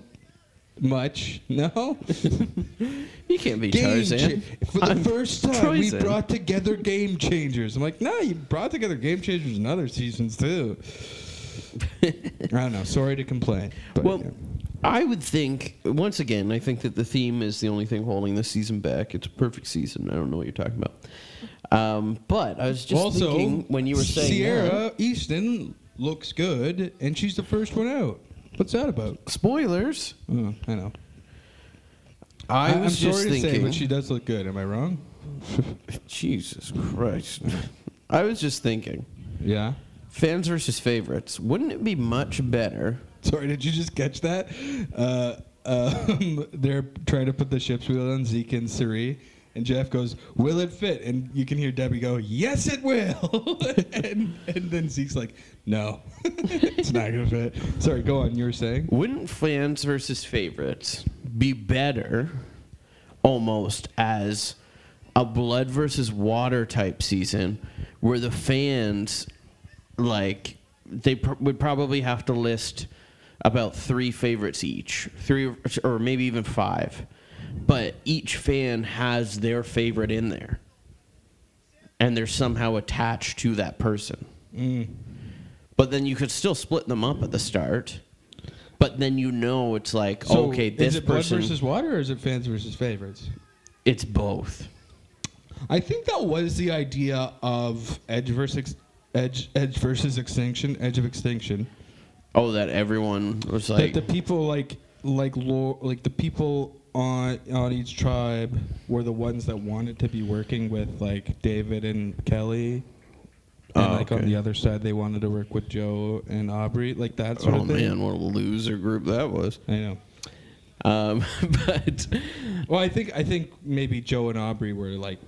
[SPEAKER 4] much. No, *laughs*
[SPEAKER 1] You can't be
[SPEAKER 4] game
[SPEAKER 1] Tarzan.
[SPEAKER 4] cha- for the
[SPEAKER 1] I'm
[SPEAKER 4] 1st time we brought together game changers. I'm like, no, you brought together game changers in other seasons too. *laughs* I don't know. Sorry to complain. But,
[SPEAKER 1] Well,
[SPEAKER 4] yeah.
[SPEAKER 1] I would think once again, I think that the theme is the only thing holding this season back. It's a perfect season. I don't know what you're talking about. Um, but I was just
[SPEAKER 4] also
[SPEAKER 1] thinking when you were saying
[SPEAKER 4] Sierra
[SPEAKER 1] that-
[SPEAKER 4] Eastin looks good, and she's the first one out. What's that about?
[SPEAKER 1] spoilers.
[SPEAKER 4] Oh, I know.
[SPEAKER 1] I,
[SPEAKER 4] am
[SPEAKER 1] was
[SPEAKER 4] sorry
[SPEAKER 1] just
[SPEAKER 4] to
[SPEAKER 1] thinking.
[SPEAKER 4] say, but she does look good. Am I wrong? *laughs*
[SPEAKER 1] Jesus Christ. *laughs* I was just thinking.
[SPEAKER 4] Yeah.
[SPEAKER 1] Fans versus favorites. Wouldn't it be much better?
[SPEAKER 4] Sorry, did you just catch that? Uh, um, *laughs* they're trying to put the ship's wheel on Zeke and Cirie, and Jeff goes, "Will it fit?" And you can hear Debbie go, "Yes, it will." *laughs* and, and then Zeke's like, "No, *laughs* it's not gonna fit." Sorry, go on. You were saying?
[SPEAKER 1] Wouldn't fans versus favorites be better almost as a blood versus water type season where the fans like they pr- would probably have to list about three favorites each, three or maybe even five. But each fan has their favorite in there. And they're somehow attached to that person. Mm. But then you could still split them up at the start. But then you know it's like,
[SPEAKER 4] So
[SPEAKER 1] okay, this
[SPEAKER 4] is it blood
[SPEAKER 1] person.
[SPEAKER 4] versus water, or is it fans versus favorites?
[SPEAKER 1] it's both.
[SPEAKER 4] I think that was the idea of Edge versus Edge, Edge versus Extinction, Edge of Extinction.
[SPEAKER 1] Oh, that everyone was like,
[SPEAKER 4] that the people like like lo- like the people on on each tribe were the ones that wanted to be working with like David and Kelly. And
[SPEAKER 1] Oh,
[SPEAKER 4] like on
[SPEAKER 1] okay.
[SPEAKER 4] the other side, they wanted to work with Joe and Aubry, like that sort
[SPEAKER 1] oh
[SPEAKER 4] of thing.
[SPEAKER 1] man, what a loser group that was.
[SPEAKER 4] I know.
[SPEAKER 1] Um, *laughs* but
[SPEAKER 4] Well, I think I think maybe Joe and Aubry were like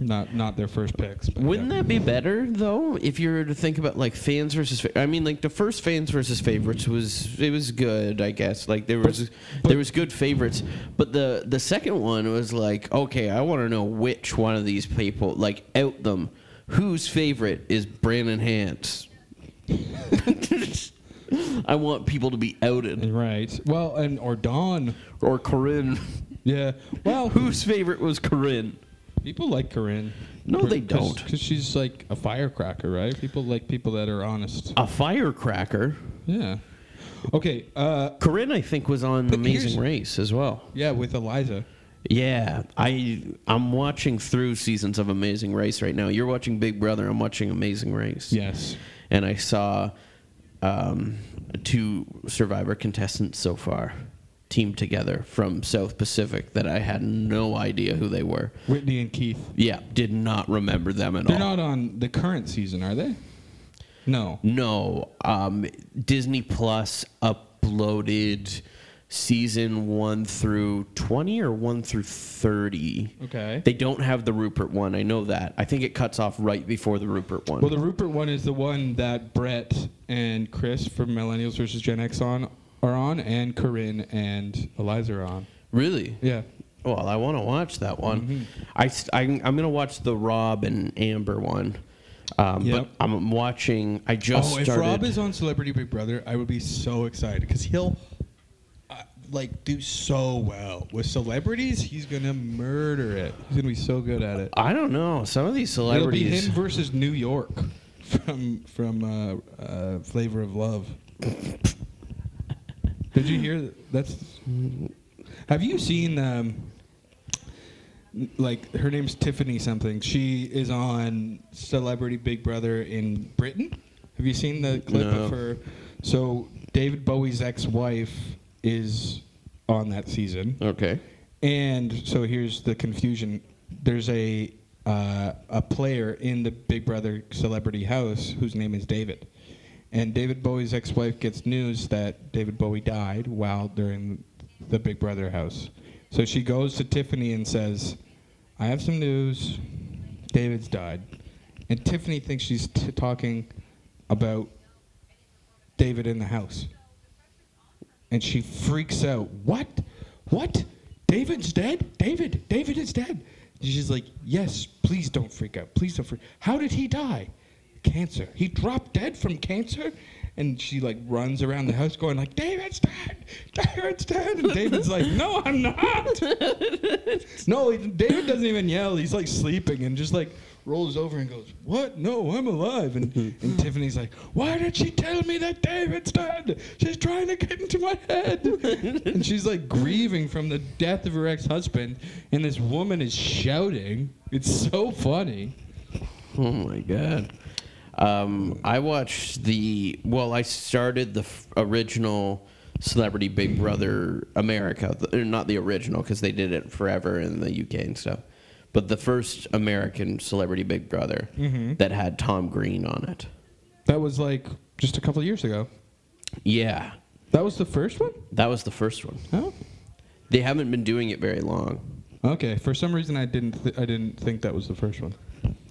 [SPEAKER 4] not not their first picks. But
[SPEAKER 1] Wouldn't
[SPEAKER 4] yeah.
[SPEAKER 1] that be better though if you were to think about like fans versus? Fa- I mean, like the first fans versus favorites was it was good, I guess. Like there was there was good favorites, but the the second one was like, okay, I want to know which one of these people like out them. Whose favorite is Brandon Hantz? *laughs* I want people to be outed
[SPEAKER 4] right? Well, and or Dawn.
[SPEAKER 1] or Corinne.
[SPEAKER 4] Yeah. Well,
[SPEAKER 1] Whose favorite was Corinne?
[SPEAKER 4] People like Corinne.
[SPEAKER 1] No, they don't.
[SPEAKER 4] Because she's like a firecracker, right? People like people that are honest.
[SPEAKER 1] A firecracker.
[SPEAKER 4] Yeah. Okay. Uh,
[SPEAKER 1] Corinne, I think, was on
[SPEAKER 4] But
[SPEAKER 1] Amazing Race as well.
[SPEAKER 4] yeah, with Eliza.
[SPEAKER 1] Yeah, I I'm watching through seasons of Amazing Race right now. You're watching Big Brother. I'm watching Amazing Race.
[SPEAKER 4] Yes.
[SPEAKER 1] and I saw um, two Survivor contestants so far teamed together from South Pacific that I had no idea who they were.
[SPEAKER 4] Whitney and Keith.
[SPEAKER 1] Yeah, did not remember them at all.
[SPEAKER 4] They're not on the current season, are they? No.
[SPEAKER 1] No, um, Disney Plus uploaded season one through twenty or one through thirty.
[SPEAKER 4] Okay.
[SPEAKER 1] They don't have the Rupert one. I know that. I think it cuts off right before the Rupert one.
[SPEAKER 4] Well, the Rupert one is the one that Bret and Chris from Millennials versus Gen X on are on, and Corinne and Eliza are on.
[SPEAKER 1] really?
[SPEAKER 4] Yeah.
[SPEAKER 1] Well, I want to watch that one.
[SPEAKER 4] Mm-hmm.
[SPEAKER 1] I, I am gonna watch the Rob and Amber one. Um,
[SPEAKER 4] Yep.
[SPEAKER 1] But I'm watching. I just
[SPEAKER 4] oh, if. Rob is on Celebrity Big Brother, I would be so excited because he'll uh, like do so well with celebrities. He's gonna murder it. He's gonna be so good at it.
[SPEAKER 1] I don't know. Some of these celebrities.
[SPEAKER 4] It'll be him versus New York *laughs* from from uh, uh, Flavor of Love. *laughs* Did you hear that? That's. Have you seen um, like her name's Tiffany something? She is on Celebrity Big Brother in Britain. Have you seen the clip
[SPEAKER 1] No.
[SPEAKER 4] of her? So David Bowie's ex-wife is on that season.
[SPEAKER 1] Okay.
[SPEAKER 4] And so here's the confusion. There's a uh, a player in the Big Brother celebrity house whose name is David. And David Bowie's ex-wife gets news that David Bowie died while during the Big Brother house. So she goes to Tiffany and says, "I have some news. David's died." And Tiffany thinks she's t- talking about David in the house and she freaks out. What? What? David's dead? David, David is dead. And she's like, Yes, please don't freak out. Please don't freak. How did he die? Cancer. He dropped dead from cancer? And she like runs around the house going like, David's dead. David's dead. And David's like, No, I'm not. *laughs* no, David doesn't even yell. He's like sleeping and just like rolls over and goes, What? No, I'm alive. And, mm-hmm. and Tiffany's like, Why did she tell me that David's dead? She's trying to get into my head. *laughs* and she's like grieving from the death of her ex husband. And this woman is shouting. It's so funny.
[SPEAKER 1] Oh my god. Um, I watched the. Well, I started the f- original Celebrity Big Brother America. The, not the original because they did it forever in the UK and stuff. But the first American Celebrity Big Brother that had Tom Green on it.
[SPEAKER 4] That was like just a couple of years ago.
[SPEAKER 1] Yeah,
[SPEAKER 4] That was the first one?
[SPEAKER 1] that was the first one.
[SPEAKER 4] Oh.
[SPEAKER 1] They haven't been doing it very long.
[SPEAKER 4] Okay. For some reason, I didn't. Th- I didn't think that was the first one.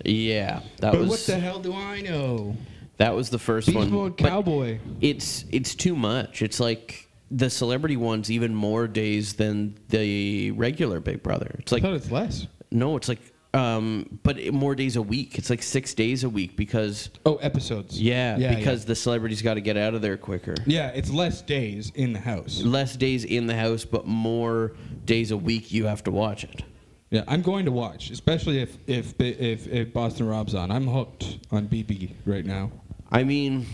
[SPEAKER 1] Yeah, that
[SPEAKER 4] but
[SPEAKER 1] was
[SPEAKER 4] what the hell do I know?
[SPEAKER 1] that was the first
[SPEAKER 4] Beast
[SPEAKER 1] one. But-
[SPEAKER 4] Cowboy.
[SPEAKER 1] it's it's too much. It's like the celebrity one's even more days than the regular Big Brother. It's
[SPEAKER 4] I
[SPEAKER 1] like
[SPEAKER 4] thought it's less.
[SPEAKER 1] no, it's like um, but more days a week. It's like six days a week because
[SPEAKER 4] Oh, episodes.
[SPEAKER 1] yeah,
[SPEAKER 4] yeah
[SPEAKER 1] because the celebrities got to get out of there quicker.
[SPEAKER 4] yeah. yeah, it's less days in the house.
[SPEAKER 1] Less days in the house, but more days a week you have to watch it.
[SPEAKER 4] Yeah, I'm going to watch, especially if if if, if Boston Rob's on. I'm hooked on BB right now.
[SPEAKER 1] I mean,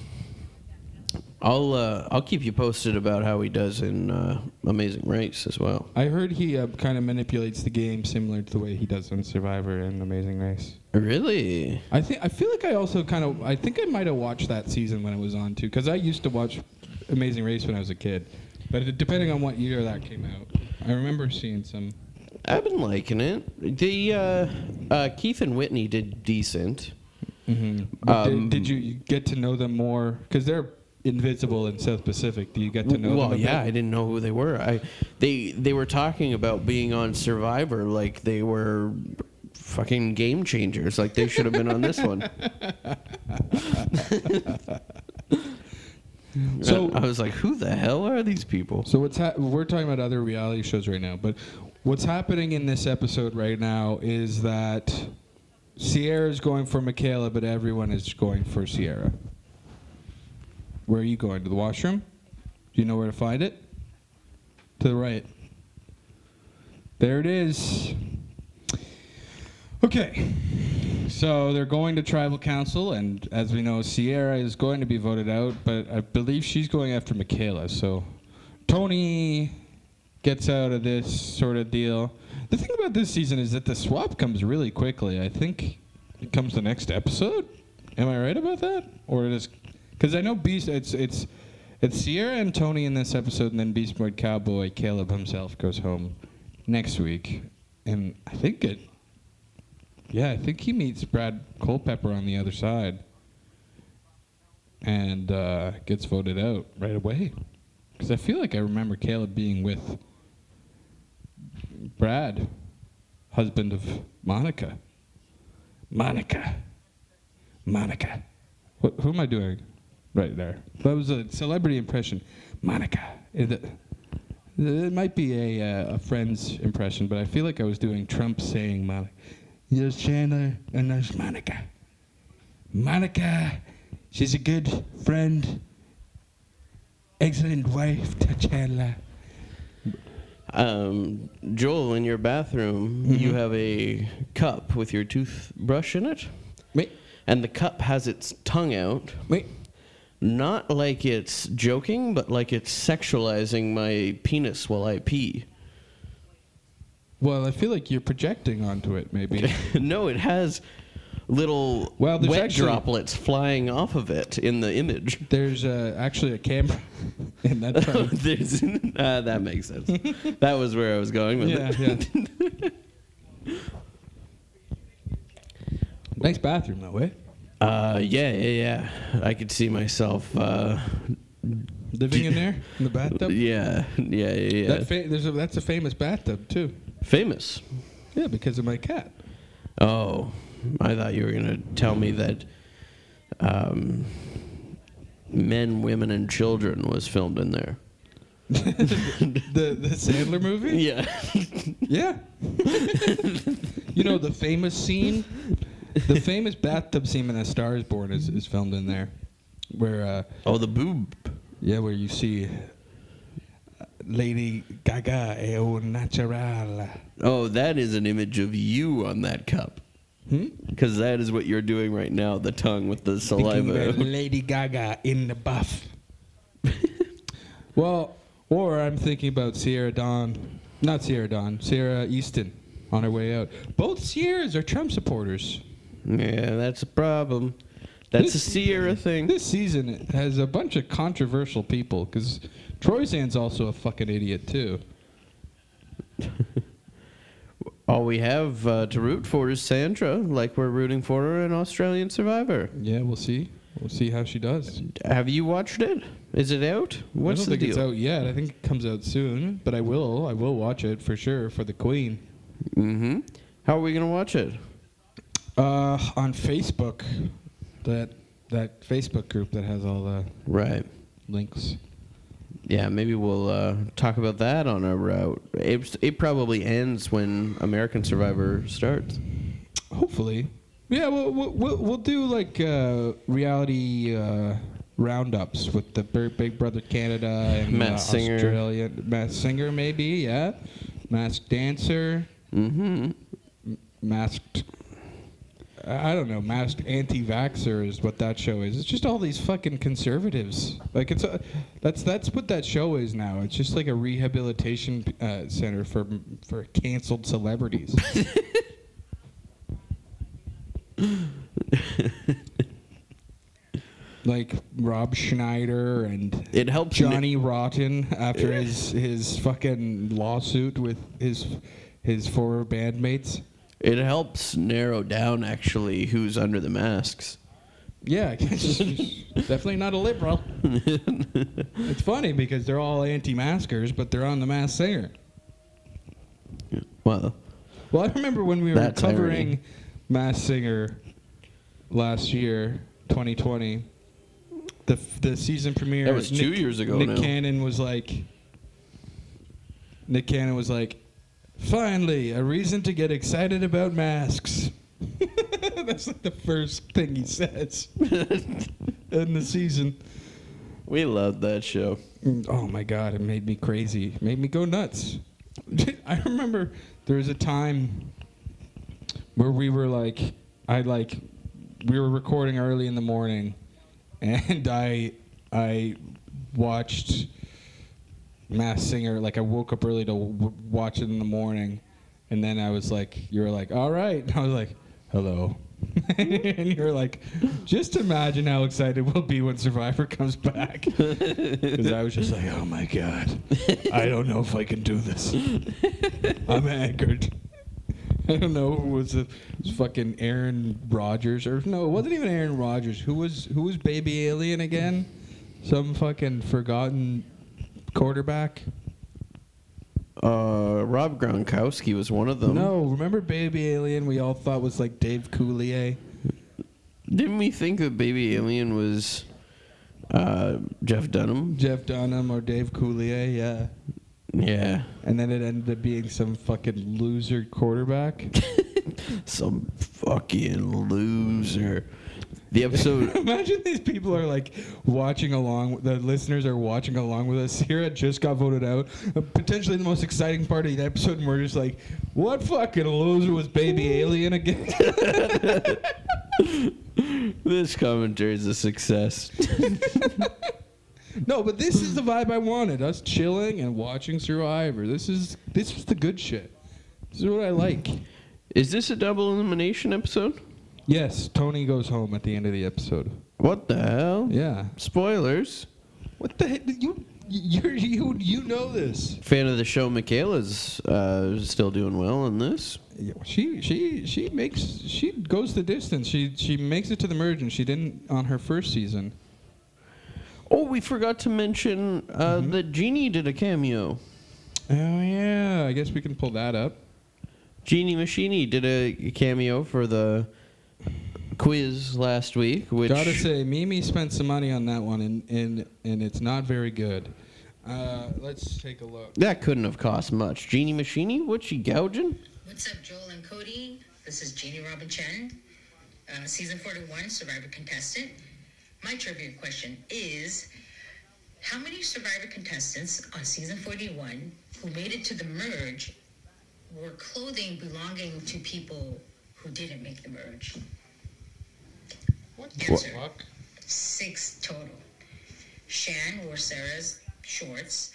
[SPEAKER 1] I'll uh, I'll keep you posted about how he does in uh, Amazing Race as well.
[SPEAKER 4] I heard he uh, kind of manipulates the game similar to the way he does on Survivor and Amazing Race.
[SPEAKER 1] Really?
[SPEAKER 4] I think I feel like I also kind of I think I might have watched that season when it was on too because I used to watch Amazing Race when I was a kid, but depending on what year that came out, I remember seeing some.
[SPEAKER 1] I've been liking it. The uh, uh, Keith and Whitney did decent.
[SPEAKER 4] But
[SPEAKER 1] Um,
[SPEAKER 4] did, did you get to know them more? Because they're invisible in South Pacific. Do you get to know
[SPEAKER 1] well,
[SPEAKER 4] them?
[SPEAKER 1] yeah, I didn't know who they were. I they they were talking about being on Survivor like they were fucking game changers. Like they should have been on this one. *laughs*
[SPEAKER 4] So-
[SPEAKER 1] I was like, who the hell are these people?
[SPEAKER 4] So what's ha- we're talking about other reality shows right now, but what's happening in this episode right now is that Ciera's going for Michaela, but everyone is going for Ciera. Where are you going? To the washroom? Do you know where to find it? To the right. There it is. Okay. So they're going to tribal council, and as we know, Ciera is going to be voted out, but I believe she's going after Michaela. So Tony gets out of this sort of deal. The thing about this season is that the swap comes really quickly. I think it comes the next episode. Am I right about that? Or is because I know Beast. It's it's it's Sierra and Tony in this episode, and then Beast Mode Cowboy Caleb himself goes home next week, and I think it. Yeah, I think he meets Brad Culpepper on the other side, and uh, gets voted out right away. Because I feel like I remember Caleb being with Brad, husband of Monica. Monica. Monica. What, who am I doing right there? That was a celebrity impression. Monica. It- It might be a, uh, a friend's impression, but I feel like I was doing Trump saying, Monica. There's Chandler and there's Monica. Monica, she's a good friend, excellent wife to Chandler.
[SPEAKER 1] Um, Joel, in your bathroom,
[SPEAKER 4] Mm-hmm.
[SPEAKER 1] you have a cup with your toothbrush in it,
[SPEAKER 4] Wait,
[SPEAKER 1] and the cup has its tongue out.
[SPEAKER 4] wait.
[SPEAKER 1] Not like it's joking, but like it's sexualizing my penis while I pee.
[SPEAKER 4] Well, I feel like you're projecting onto it, maybe. *laughs*
[SPEAKER 1] no, it has little
[SPEAKER 4] Well, there's
[SPEAKER 1] wet
[SPEAKER 4] actually-
[SPEAKER 1] droplets flying off of it in the image.
[SPEAKER 4] There's uh, actually a camera *laughs* *laughs* in that. *laughs*
[SPEAKER 1] There's, uh, that makes sense. *laughs* that was where I was going with
[SPEAKER 4] yeah,
[SPEAKER 1] it.
[SPEAKER 4] yeah. nice bathroom, though, eh?
[SPEAKER 1] Uh, yeah, yeah, yeah. I could see myself. Uh,
[SPEAKER 4] Living in there in the bathtub.
[SPEAKER 1] yeah, yeah, yeah, yeah.
[SPEAKER 4] That fa- there's a, that's a famous bathtub too.
[SPEAKER 1] Famous.
[SPEAKER 4] Yeah, because of my cat.
[SPEAKER 1] Oh, I thought you were gonna tell me that um, men, women, and children was filmed in there. *laughs*
[SPEAKER 4] The the Sandler movie.
[SPEAKER 1] Yeah.
[SPEAKER 4] Yeah. you know the famous scene, the famous bathtub scene in A Star Is Born is, is filmed in there, where uh,
[SPEAKER 1] oh, the boob.
[SPEAKER 4] yeah, where you see uh, Lady Gaga, e un natural.
[SPEAKER 1] Oh, that is an image of you on that cup.
[SPEAKER 4] Hmm?
[SPEAKER 1] Because that is what you're doing right now, the tongue with the
[SPEAKER 4] Thinking
[SPEAKER 1] saliva. *laughs*
[SPEAKER 4] Lady Gaga in the buff. *laughs* well, or I'm thinking about Sierra Dawn, not Sierra Dawn, Ciera Eastin on her way out. Both Sierras are Trump supporters.
[SPEAKER 1] yeah, that's a problem. That's a
[SPEAKER 4] This-
[SPEAKER 1] Sierra thing.
[SPEAKER 4] This season has a bunch of controversial people because Troyzan's also a fucking idiot too. *laughs*
[SPEAKER 1] All we have uh, to root for is Sandra, like we're rooting for her in Australian Survivor.
[SPEAKER 4] Yeah, we'll see. We'll see how she does.
[SPEAKER 1] Have you watched it? Is it out? What's
[SPEAKER 4] I don't
[SPEAKER 1] the
[SPEAKER 4] think
[SPEAKER 1] deal?
[SPEAKER 4] it's out yet. I think it comes out soon, but I will. I will watch it for sure for the Queen.
[SPEAKER 1] Mm-hmm. How are we gonna watch it?
[SPEAKER 4] Uh, on Facebook, that that Facebook group that has all the
[SPEAKER 1] Right.
[SPEAKER 4] links.
[SPEAKER 1] Yeah, maybe we'll uh, talk about that on our route. It, it probably ends when American Survivor starts.
[SPEAKER 4] Hopefully, yeah. We'll we'll, we'll, do like uh, reality uh, roundups with the Big Brother Canada and uh,
[SPEAKER 1] Singer.
[SPEAKER 4] Australia. Masked Singer, maybe. Yeah. Masked Dancer.
[SPEAKER 1] Mm-hmm.
[SPEAKER 4] Masked. I don't know. Masked anti-vaxxer is what that show is. It's just all these fucking conservatives. Like it's a, that's that's what that show is now. It's just like a rehabilitation uh, center for for canceled celebrities. *laughs* like Rob Schneider and
[SPEAKER 1] It helps.
[SPEAKER 4] Johnny Rotten after his his fucking lawsuit with his his former bandmates.
[SPEAKER 1] It helps narrow down actually who's under the masks.
[SPEAKER 4] Yeah, *laughs* definitely not a liberal. *laughs* it's funny because they're all anti-maskers, but they're on the Masked Singer.
[SPEAKER 1] Well,
[SPEAKER 4] Well, I remember when we were covering
[SPEAKER 1] irony.
[SPEAKER 4] Masked Singer last year, 2020. The f- the season premiere.
[SPEAKER 1] That was two years ago
[SPEAKER 4] Nick
[SPEAKER 1] now.
[SPEAKER 4] Cannon was like. Nick Cannon was like, finally a reason to get excited about masks. *laughs* That's like the first thing he says *laughs* in the season.
[SPEAKER 1] we loved that show.
[SPEAKER 4] Mm, oh my god, it made me crazy. It made me go nuts. *laughs* I remember there was a time where we were like I like we were recording early in the morning and I I watched Mass Singer like I woke up early to w- watch it in the morning and then I was like you were like all right and *laughs* I was like hello *laughs* and you're like just imagine how excited we'll be when Survivor comes back *laughs* because I was just like, oh my god, I don't know if I can do this. I'm anchored. I don't know. It was it was fucking Aaron Rodgers or no? It wasn't even Aaron Rodgers. Who was who was Baby Alien again? Some fucking forgotten quarterback.
[SPEAKER 1] Uh, Rob Gronkowski was one of them.
[SPEAKER 4] No, remember Baby Alien? We all thought was like Dave Coulier.
[SPEAKER 1] Didn't we think that Baby Alien was uh, Jeff Dunham?
[SPEAKER 4] Jeff Dunham or Dave Coulier, yeah.
[SPEAKER 1] Yeah.
[SPEAKER 4] and then it ended up being some fucking loser quarterback. *laughs*
[SPEAKER 1] Some fucking loser. The episode. *laughs*
[SPEAKER 4] Imagine these people are like watching along. The listeners are watching along with us. Ciera just got voted out. Uh, Potentially the most exciting part of the episode, and we're just like, "What fucking loser was Baby *laughs* Alien again?" *laughs*
[SPEAKER 1] this commentary is a success.
[SPEAKER 4] no, but this is the vibe I wanted. Us chilling and watching Survivor. This is this is the good shit. This is what I like.
[SPEAKER 1] is this a double elimination episode?
[SPEAKER 4] Yes, Tony goes home at the end of the episode.
[SPEAKER 1] What the hell?
[SPEAKER 4] Yeah.
[SPEAKER 1] Spoilers.
[SPEAKER 4] What the heck? You you you you know this.
[SPEAKER 1] Fan of the show, Michaela's uh, still doing well in this.
[SPEAKER 4] She she she makes she goes the distance. She she makes it to the merge, and she didn't on her first season.
[SPEAKER 1] Oh, we forgot to mention uh, that Genie did a cameo.
[SPEAKER 4] Oh yeah, I guess we can pull that up.
[SPEAKER 1] Genie Machini did a cameo for the quiz last week, which
[SPEAKER 4] Gotta say, Mimi spent some money on that one, and and and it's not very good. Uh, let's take a look.
[SPEAKER 1] that couldn't have cost much. Genie Machini, what's she gouging?
[SPEAKER 5] What's up, Joel and Cody? This is Genie Robin Chen, uh, season 41 Survivor contestant. My trivia question is How many Survivor contestants on season 41 who made it to the merge wore clothing belonging to people who didn't make the merge?
[SPEAKER 4] What
[SPEAKER 5] Answer. Six total. Shan wore Sara's shorts.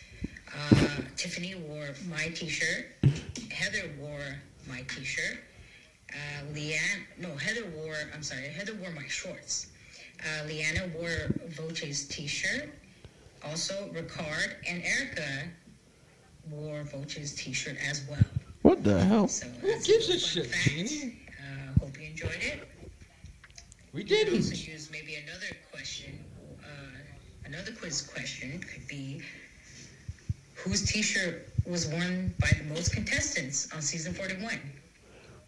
[SPEAKER 5] Uh, Tiffany wore my t-shirt. Heather wore my t-shirt. Uh, Leanne, no, Heather wore, I'm sorry, Heather wore my shorts. Uh, Liana wore Voce's t-shirt. Also, Ricard and Erika wore Voce's t-shirt as well.
[SPEAKER 1] What the hell?
[SPEAKER 5] So
[SPEAKER 4] Who gives a
[SPEAKER 5] fun
[SPEAKER 4] shit,
[SPEAKER 5] fact.
[SPEAKER 4] Genie?
[SPEAKER 5] Uh, hope you enjoyed it.
[SPEAKER 4] We
[SPEAKER 5] You could
[SPEAKER 4] didn't.
[SPEAKER 5] use maybe another question. Uh, another quiz question could be whose T-shirt was worn by the most contestants on season 41?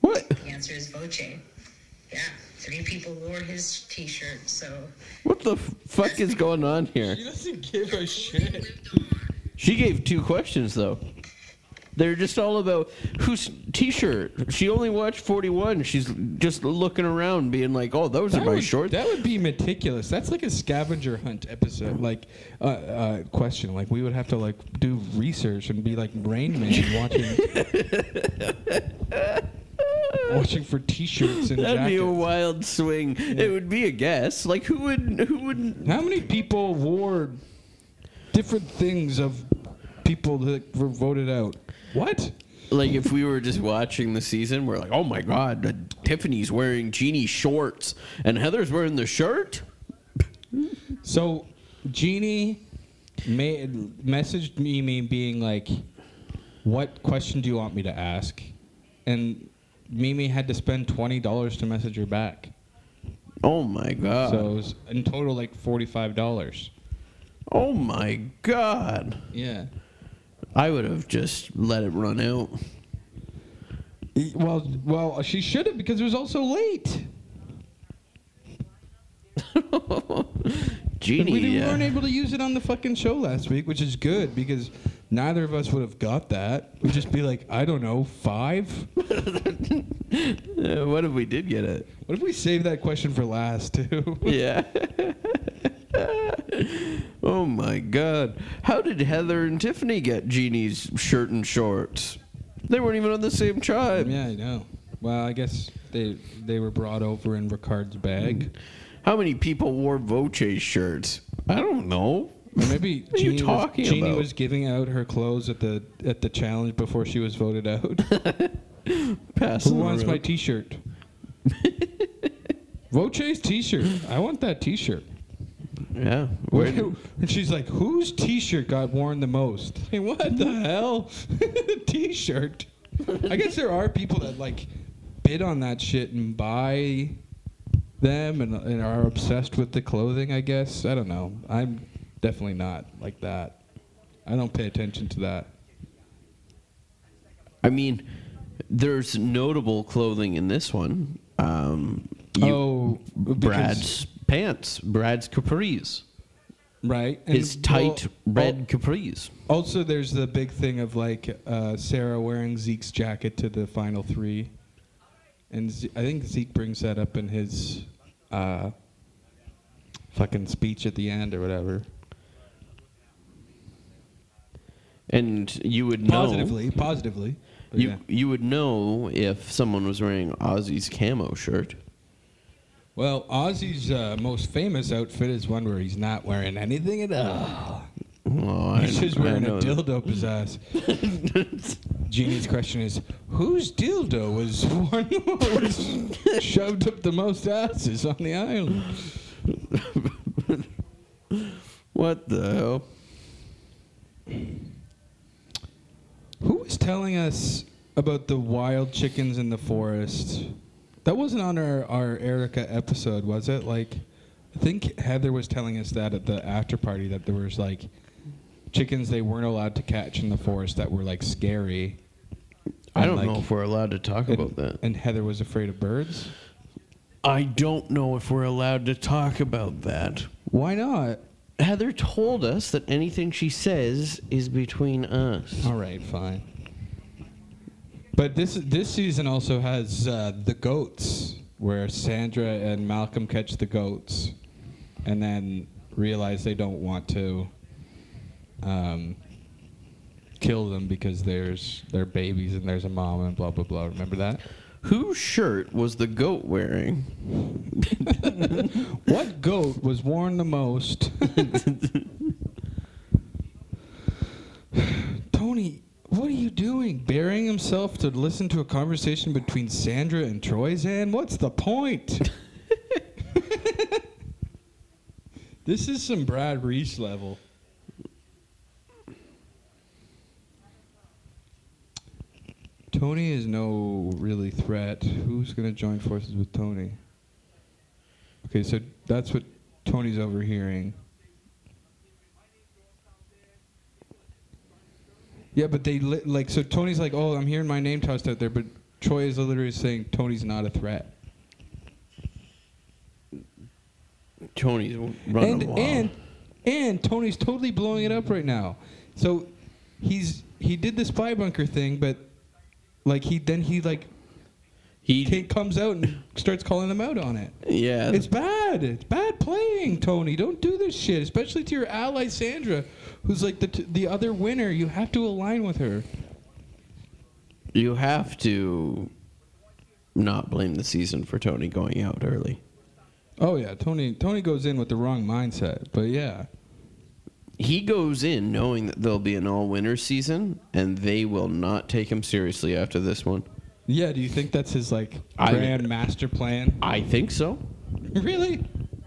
[SPEAKER 1] What?
[SPEAKER 5] The answer is Voce. Yeah, three people wore his T-shirt. So
[SPEAKER 1] What the f- fuck is going on here?
[SPEAKER 4] She doesn't give a shit.
[SPEAKER 1] She gave two questions though. They're just all about whose T-shirt. She only watched 41. She's just looking around, being like, "Oh, those are
[SPEAKER 4] That
[SPEAKER 1] my
[SPEAKER 4] would,
[SPEAKER 1] shorts."
[SPEAKER 4] that would be meticulous. That's like a scavenger hunt episode, like uh, uh, question. Like we would have to like do research and be like Rain Man watching, *laughs* watching for T-shirts and
[SPEAKER 1] That'd be a wild swing. It would be a guess. Like who would who would
[SPEAKER 4] How many people wore different things of people that were voted out? What?
[SPEAKER 1] like if we were just watching the season, we're like, "Oh my god, uh, Tiffany's wearing Genie shorts and Heather's wearing the shirt."
[SPEAKER 4] So, Genie made, messaged Mimi being like, "What question do you want me to ask?" And Mimi had to spend twenty dollars to message her back.
[SPEAKER 1] Oh my god.
[SPEAKER 4] So it was in total like forty-five dollars.
[SPEAKER 1] oh my god.
[SPEAKER 4] Yeah.
[SPEAKER 1] I would have just let it run out.
[SPEAKER 4] Well, well, she should have because it was also late. *laughs*
[SPEAKER 1] Genie.
[SPEAKER 4] we
[SPEAKER 1] uh,
[SPEAKER 4] weren't able to use it on the fucking show last week, which is good because neither of us would have got that. We'd just be like, I don't know, five. *laughs*
[SPEAKER 1] uh, what if we did get it?
[SPEAKER 4] What if we save that question for last too?
[SPEAKER 1] Yeah. *laughs* *laughs* oh my god. How did Heather and Tiffany get Genie's shirt and shorts? They weren't even on the same tribe.
[SPEAKER 4] Yeah, I know. Well, I guess they they were brought over in Ricard's bag. Hmm.
[SPEAKER 1] How many people wore Voce's shirts? I don't know.
[SPEAKER 4] Or maybe *laughs*
[SPEAKER 1] What are you
[SPEAKER 4] Genie,
[SPEAKER 1] talking
[SPEAKER 4] was, Genie
[SPEAKER 1] about?
[SPEAKER 4] was giving out her clothes at the at the challenge before she was voted out. *laughs*
[SPEAKER 1] Pass
[SPEAKER 4] Who wants my. T-shirt? Voce's T-shirt. I want that T-shirt.
[SPEAKER 1] Yeah. Where
[SPEAKER 4] and she's like, "Whose T-shirt got worn the most?" *laughs* Hey, what the hell? *laughs* T-shirt. I guess there are people that like bid on that shit and buy them and, and are obsessed with the clothing. I guess I don't know. I'm definitely not like that. I don't pay attention to that.
[SPEAKER 1] I mean, there's notable clothing in this one. Um, you-
[SPEAKER 4] oh, because-
[SPEAKER 1] Brad's pants, Brad's capris.
[SPEAKER 4] Right. And,
[SPEAKER 1] his tight
[SPEAKER 4] well,
[SPEAKER 1] red capris.
[SPEAKER 4] Also, there's the big thing of like uh, Sarah wearing Zeke's jacket to the final three, and Ze- I think Zeke brings that up in his uh, fucking speech at the end or whatever.
[SPEAKER 1] And you would know
[SPEAKER 4] Positively, positively.
[SPEAKER 1] You
[SPEAKER 4] yeah.
[SPEAKER 1] you would know if someone was wearing Ozzy's camo shirt.
[SPEAKER 4] Well, Ozzy's uh, most famous outfit is one where he's not wearing anything at all.
[SPEAKER 1] Oh,
[SPEAKER 4] He's just wearing a dildo up his ass. Genie's question is, whose dildo *laughs* was shoved up the most asses on the island?
[SPEAKER 1] What the hell?
[SPEAKER 4] Who was telling us about the wild chickens in the forest? That wasn't on our, our Erika episode, was it? Like, I think Heather was telling us that at the after party that there was like chickens they weren't allowed to catch in the forest that were like scary.
[SPEAKER 1] I
[SPEAKER 4] And,
[SPEAKER 1] don't
[SPEAKER 4] like,
[SPEAKER 1] know if we're allowed to talk
[SPEAKER 4] and-
[SPEAKER 1] about that.
[SPEAKER 4] And Heather was afraid of birds.
[SPEAKER 1] I don't know if we're allowed to talk about that.
[SPEAKER 4] Why not?
[SPEAKER 1] Heather told us that anything she says is between us.
[SPEAKER 4] All right, fine. But this this season also has uh, the goats, where Sandra and Malcolm catch the goats, and then realize they don't want to um, kill them because there's they're babies and there's a mom and blah blah blah. Remember that?
[SPEAKER 1] Whose shirt was the goat wearing? *laughs*
[SPEAKER 4] What goat was worn the most? *laughs* *sighs* Tony, what are you doing? Burying himself to listen to a conversation between Sandra and Troyzan? What's the point? *laughs* this is some Brad Reese level. Tony is no really threat. Who's going to join forces with Tony? Okay, so that's what Tony's overhearing. Yeah, but they li- like so Tony's like, "Oh, I'm hearing my name tossed out there," but Troy is literally saying Tony's not a threat.
[SPEAKER 1] Tony's running
[SPEAKER 4] and
[SPEAKER 1] wild.
[SPEAKER 4] and and Tony's totally blowing it up right now. So he's he did the spy bunker thing, but like he then he like
[SPEAKER 1] he
[SPEAKER 4] comes out and starts calling them out on it.
[SPEAKER 1] yeah.
[SPEAKER 4] It's bad. It's bad playing, Tony. Don't do this shit, especially to your ally Sandra, who's like the t- the other winner. You have to align with her.
[SPEAKER 1] you have to not blame the season for Tony going out early.
[SPEAKER 4] Oh yeah, Tony. Tony goes in with the wrong mindset, but yeah,
[SPEAKER 1] He goes in knowing that there'll be an all-winner season, and they will not take him seriously after this one.
[SPEAKER 4] yeah. Do you think that's his like
[SPEAKER 1] I-
[SPEAKER 4] grand master plan?
[SPEAKER 1] I think so. *laughs*
[SPEAKER 4] really?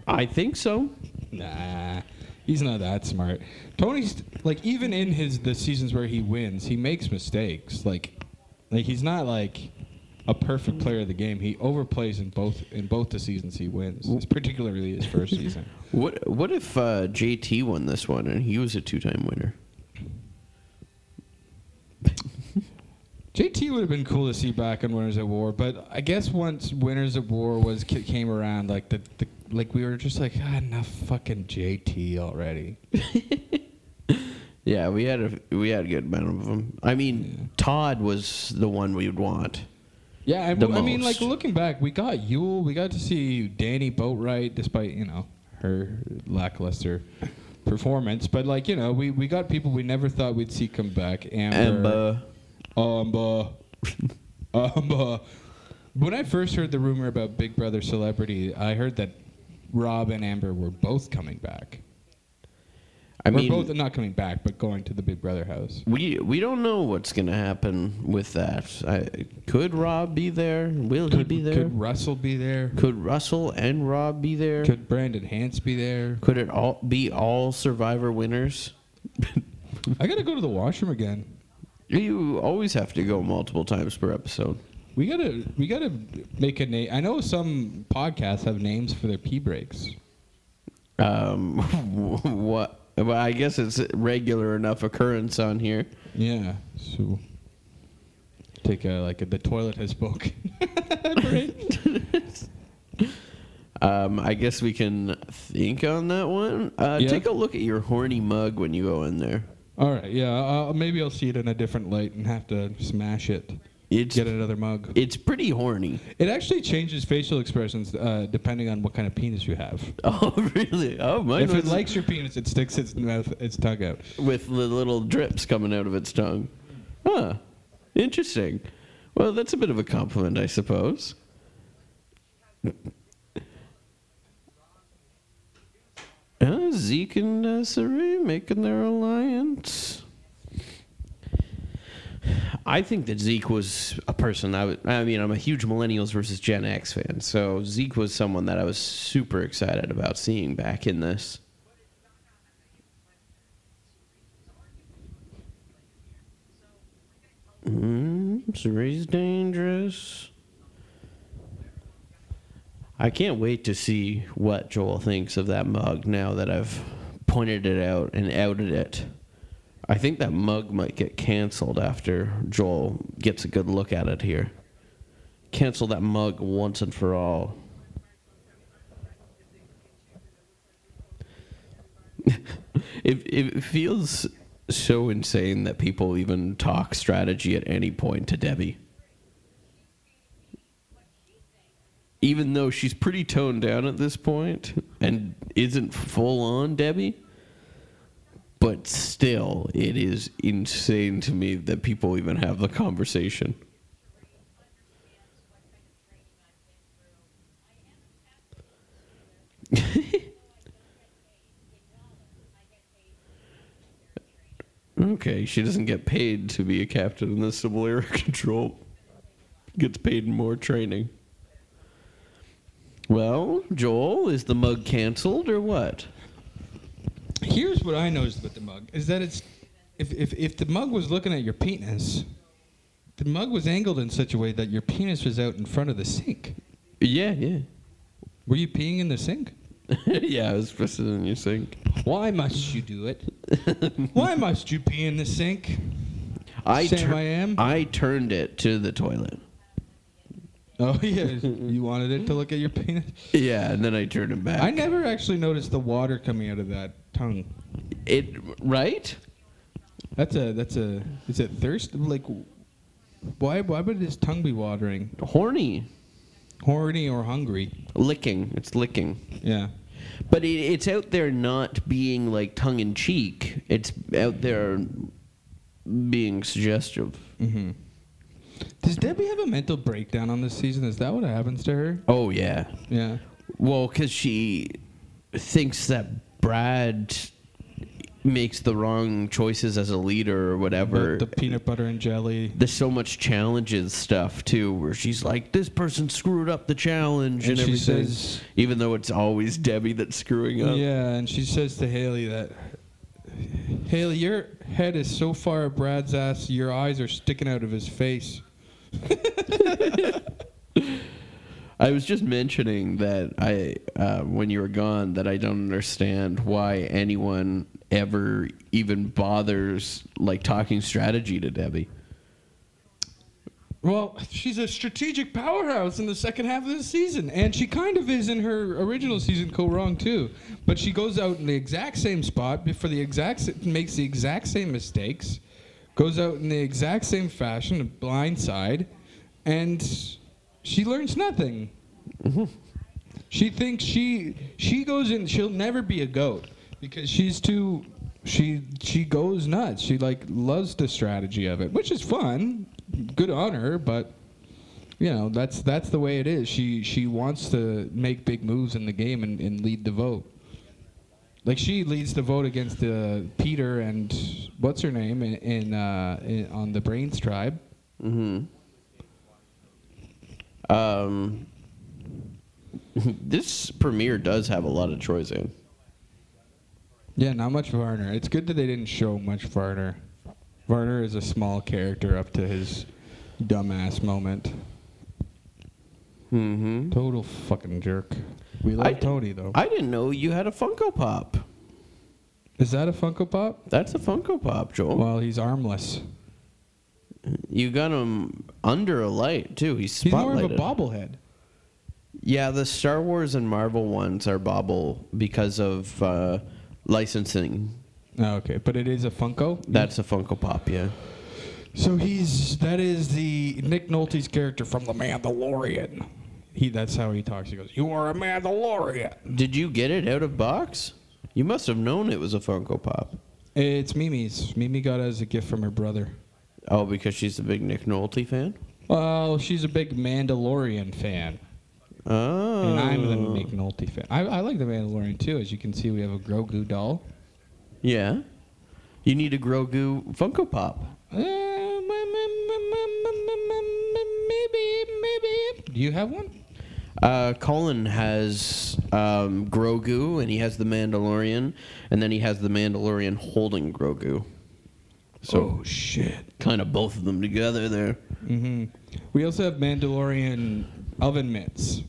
[SPEAKER 1] I think so.
[SPEAKER 4] Nah, he's not that smart. Tony's like even in his the seasons where he wins, he makes mistakes. Like, like he's not like a perfect player of the game. He overplays in both in both the seasons he wins, particularly his first *laughs* season.
[SPEAKER 1] What What if uh, JT won this one and he was a two-time winner? *laughs*
[SPEAKER 4] JT would have been cool to see back on Winners at War, but I guess once Winners at War was came around, like the, the like we were just like ah, enough fucking JT already. *laughs*
[SPEAKER 1] Yeah, we had a we had a good amount of them. I mean, Todd was the one we would want.
[SPEAKER 4] Yeah, I,
[SPEAKER 1] The
[SPEAKER 4] I mean, like
[SPEAKER 1] most.
[SPEAKER 4] looking back, we got Yul, we got to see Danni Boatwright, despite you know her lackluster performance. But like you know, we, we got people we never thought we'd see come back. Amber,
[SPEAKER 1] Amber.
[SPEAKER 4] Amber, *laughs* Amber. When I first heard the rumor about Big Brother Celebrity, I heard that Rob and Amber were both coming back.
[SPEAKER 1] I
[SPEAKER 4] or
[SPEAKER 1] mean,
[SPEAKER 4] both not coming back, but going to the Big Brother house.
[SPEAKER 1] we we don't know what's gonna happen with that. I, could Rob be there? Will he
[SPEAKER 4] Could,
[SPEAKER 1] be there?
[SPEAKER 4] could Russell be there?
[SPEAKER 1] Could Russell and Rob be there?
[SPEAKER 4] Could Brandon Hantz be there?
[SPEAKER 1] Could it all be all Survivor winners? *laughs*
[SPEAKER 4] I gotta go to the washroom again.
[SPEAKER 1] You always have to go multiple times per episode.
[SPEAKER 4] We gotta we gotta make a name. I know some podcasts have names for their pee breaks.
[SPEAKER 1] Um, *laughs* what? Well, I guess it's a regular enough occurrence on here.
[SPEAKER 4] Yeah. So take a like a, the toilet has spoken. *laughs*
[SPEAKER 1] Um, I guess we can think on that one. Uh,
[SPEAKER 4] Yeah.
[SPEAKER 1] Take a look at your horny mug when you go in there.
[SPEAKER 4] All right, yeah. Uh, maybe I'll see it in a different light and have to smash it.
[SPEAKER 1] It's
[SPEAKER 4] Get another mug.
[SPEAKER 1] it's pretty horny.
[SPEAKER 4] It actually changes facial expressions uh, depending on what kind of penis you have. *laughs*
[SPEAKER 1] Oh really? Oh mine
[SPEAKER 4] if it likes your penis, it sticks its mouth, its tongue out.
[SPEAKER 1] with the little drips coming out of its tongue. Huh. Interesting. Well, that's a bit of a compliment, I suppose. *laughs* Uh, Zeke and uh, Sari making their alliance. I think that Zeke was a person I would. I mean, I'm a huge Millennials versus Gen X fan, so Zeke was someone that I was super excited about seeing back in this. Mm, Cirie's dangerous. I can't wait to see what Joel thinks of that mug now that I've pointed it out and outed it. I think that mug might get canceled after Joel gets a good look at it here. Cancel that mug once and for all. *laughs* it, it feels so insane that people even talk strategy at any point to Debbie. Even though she's pretty toned down at this point and isn't full on Debbie, but still, it is insane to me that people even have the conversation. Okay, she doesn't get paid to be a captain in the Civil Air *laughs* Control. Gets paid more training. Well, Joel, is the mug canceled or what?
[SPEAKER 4] Here's what I noticed about the mug is that it's if, if if the mug was looking at your penis, the mug was angled in such a way that your penis was out in front of the sink.
[SPEAKER 1] Yeah, yeah.
[SPEAKER 4] Were you peeing in the sink? *laughs*
[SPEAKER 1] yeah, I was pressing in your sink.
[SPEAKER 4] Why must you do it? *laughs* Why must you pee in the sink?
[SPEAKER 1] I
[SPEAKER 4] Sam
[SPEAKER 1] tur-
[SPEAKER 4] I am?
[SPEAKER 1] I turned it to the toilet.
[SPEAKER 4] Oh *laughs* yeah, you wanted it to look at your penis.
[SPEAKER 1] Yeah, and then I turned it back.
[SPEAKER 4] I never actually noticed the water coming out of that tongue.
[SPEAKER 1] It right?
[SPEAKER 4] That's a that's a is it thirst like why why would his tongue be watering?
[SPEAKER 1] Horny.
[SPEAKER 4] Horny or hungry?
[SPEAKER 1] Licking. It's licking.
[SPEAKER 4] Yeah.
[SPEAKER 1] But it, it's out there not being like tongue in cheek. It's out there being suggestive. Mm-hmm.
[SPEAKER 4] Does Debbie have a mental breakdown on this season? Is that what happens to her?
[SPEAKER 1] Oh yeah.
[SPEAKER 4] Yeah.
[SPEAKER 1] Well, because she thinks that Brad makes the wrong choices as a leader or whatever.
[SPEAKER 4] The, the peanut butter and jelly.
[SPEAKER 1] There's so much challenges stuff too, where she's like, "This person screwed up the challenge," and,
[SPEAKER 4] And she
[SPEAKER 1] everything.
[SPEAKER 4] says-
[SPEAKER 1] even though it's always Debbie that's screwing up.
[SPEAKER 4] Yeah, and she says to Hali that Hali, your head is so far up Brad's ass, your eyes are sticking out of his face. *laughs*
[SPEAKER 1] I was just mentioning that I, uh, when you were gone, that I don't understand why anyone ever even bothers like talking strategy to Debbie.
[SPEAKER 4] Well, she's a strategic powerhouse in the second half of the season, and she kind of is in her original season. Co wrong too, but she goes out in the exact same spot for the exact makes the exact same mistakes, goes out in the exact same fashion, a blind side, and she learns nothing. Mm-hmm. She thinks she she goes in. She'll never be a goat because she's too. She she goes nuts. She like loves the strategy of it, which is fun. Good on her, but you know that's that's the way it is. She she wants to make big moves in the game and, and lead the vote. Like she leads the vote against uh, Peter and what's her name in, in, uh, in on the Brains tribe.
[SPEAKER 1] Um, *laughs* this premiere does have a lot of Troyzan.
[SPEAKER 4] Yeah, not much Varner. It's good that they didn't show much Varner. Varner is a small character up to his dumbass moment.
[SPEAKER 1] Mm-hmm.
[SPEAKER 4] Total fucking jerk. We love
[SPEAKER 1] I-
[SPEAKER 4] Tony though.
[SPEAKER 1] I didn't know you had a Funko Pop.
[SPEAKER 4] is that a Funko Pop?
[SPEAKER 1] That's a Funko Pop, Joel.
[SPEAKER 4] Well, he's armless.
[SPEAKER 1] you got him under a light too. He's spotlighted.
[SPEAKER 4] He's more of a bobblehead.
[SPEAKER 1] Yeah, the Star Wars and Marvel ones are bobble because of uh, licensing.
[SPEAKER 4] Oh, okay, but it is a Funko.
[SPEAKER 1] That's a Funko Pop, yeah.
[SPEAKER 4] So he's that is the Nick Nolte's character from The Mandalorian. He that's how he talks. He goes, "You are a Mandalorian."
[SPEAKER 1] Did you get it out of box? You must have known it was a Funko Pop.
[SPEAKER 4] It's Mimi's. Mimi got it as a gift from her brother.
[SPEAKER 1] Oh, because she's a big Nick Nolte fan?
[SPEAKER 4] Well, she's a big Mandalorian fan,
[SPEAKER 1] Oh.
[SPEAKER 4] and I'm the Nick Nolte fan. I, I like the Mandalorian too. As you can see, we have a Grogu doll.
[SPEAKER 1] Yeah. You need a Grogu Funko Pop.
[SPEAKER 4] Uh, maybe, maybe. Do you have one?
[SPEAKER 1] Uh, Colin has um, Grogu, and he has the Mandalorian, and then he has the Mandalorian holding Grogu. So
[SPEAKER 4] oh shit.
[SPEAKER 1] kind of both of them together there.
[SPEAKER 4] hmm We also have Mandalorian oven mitts.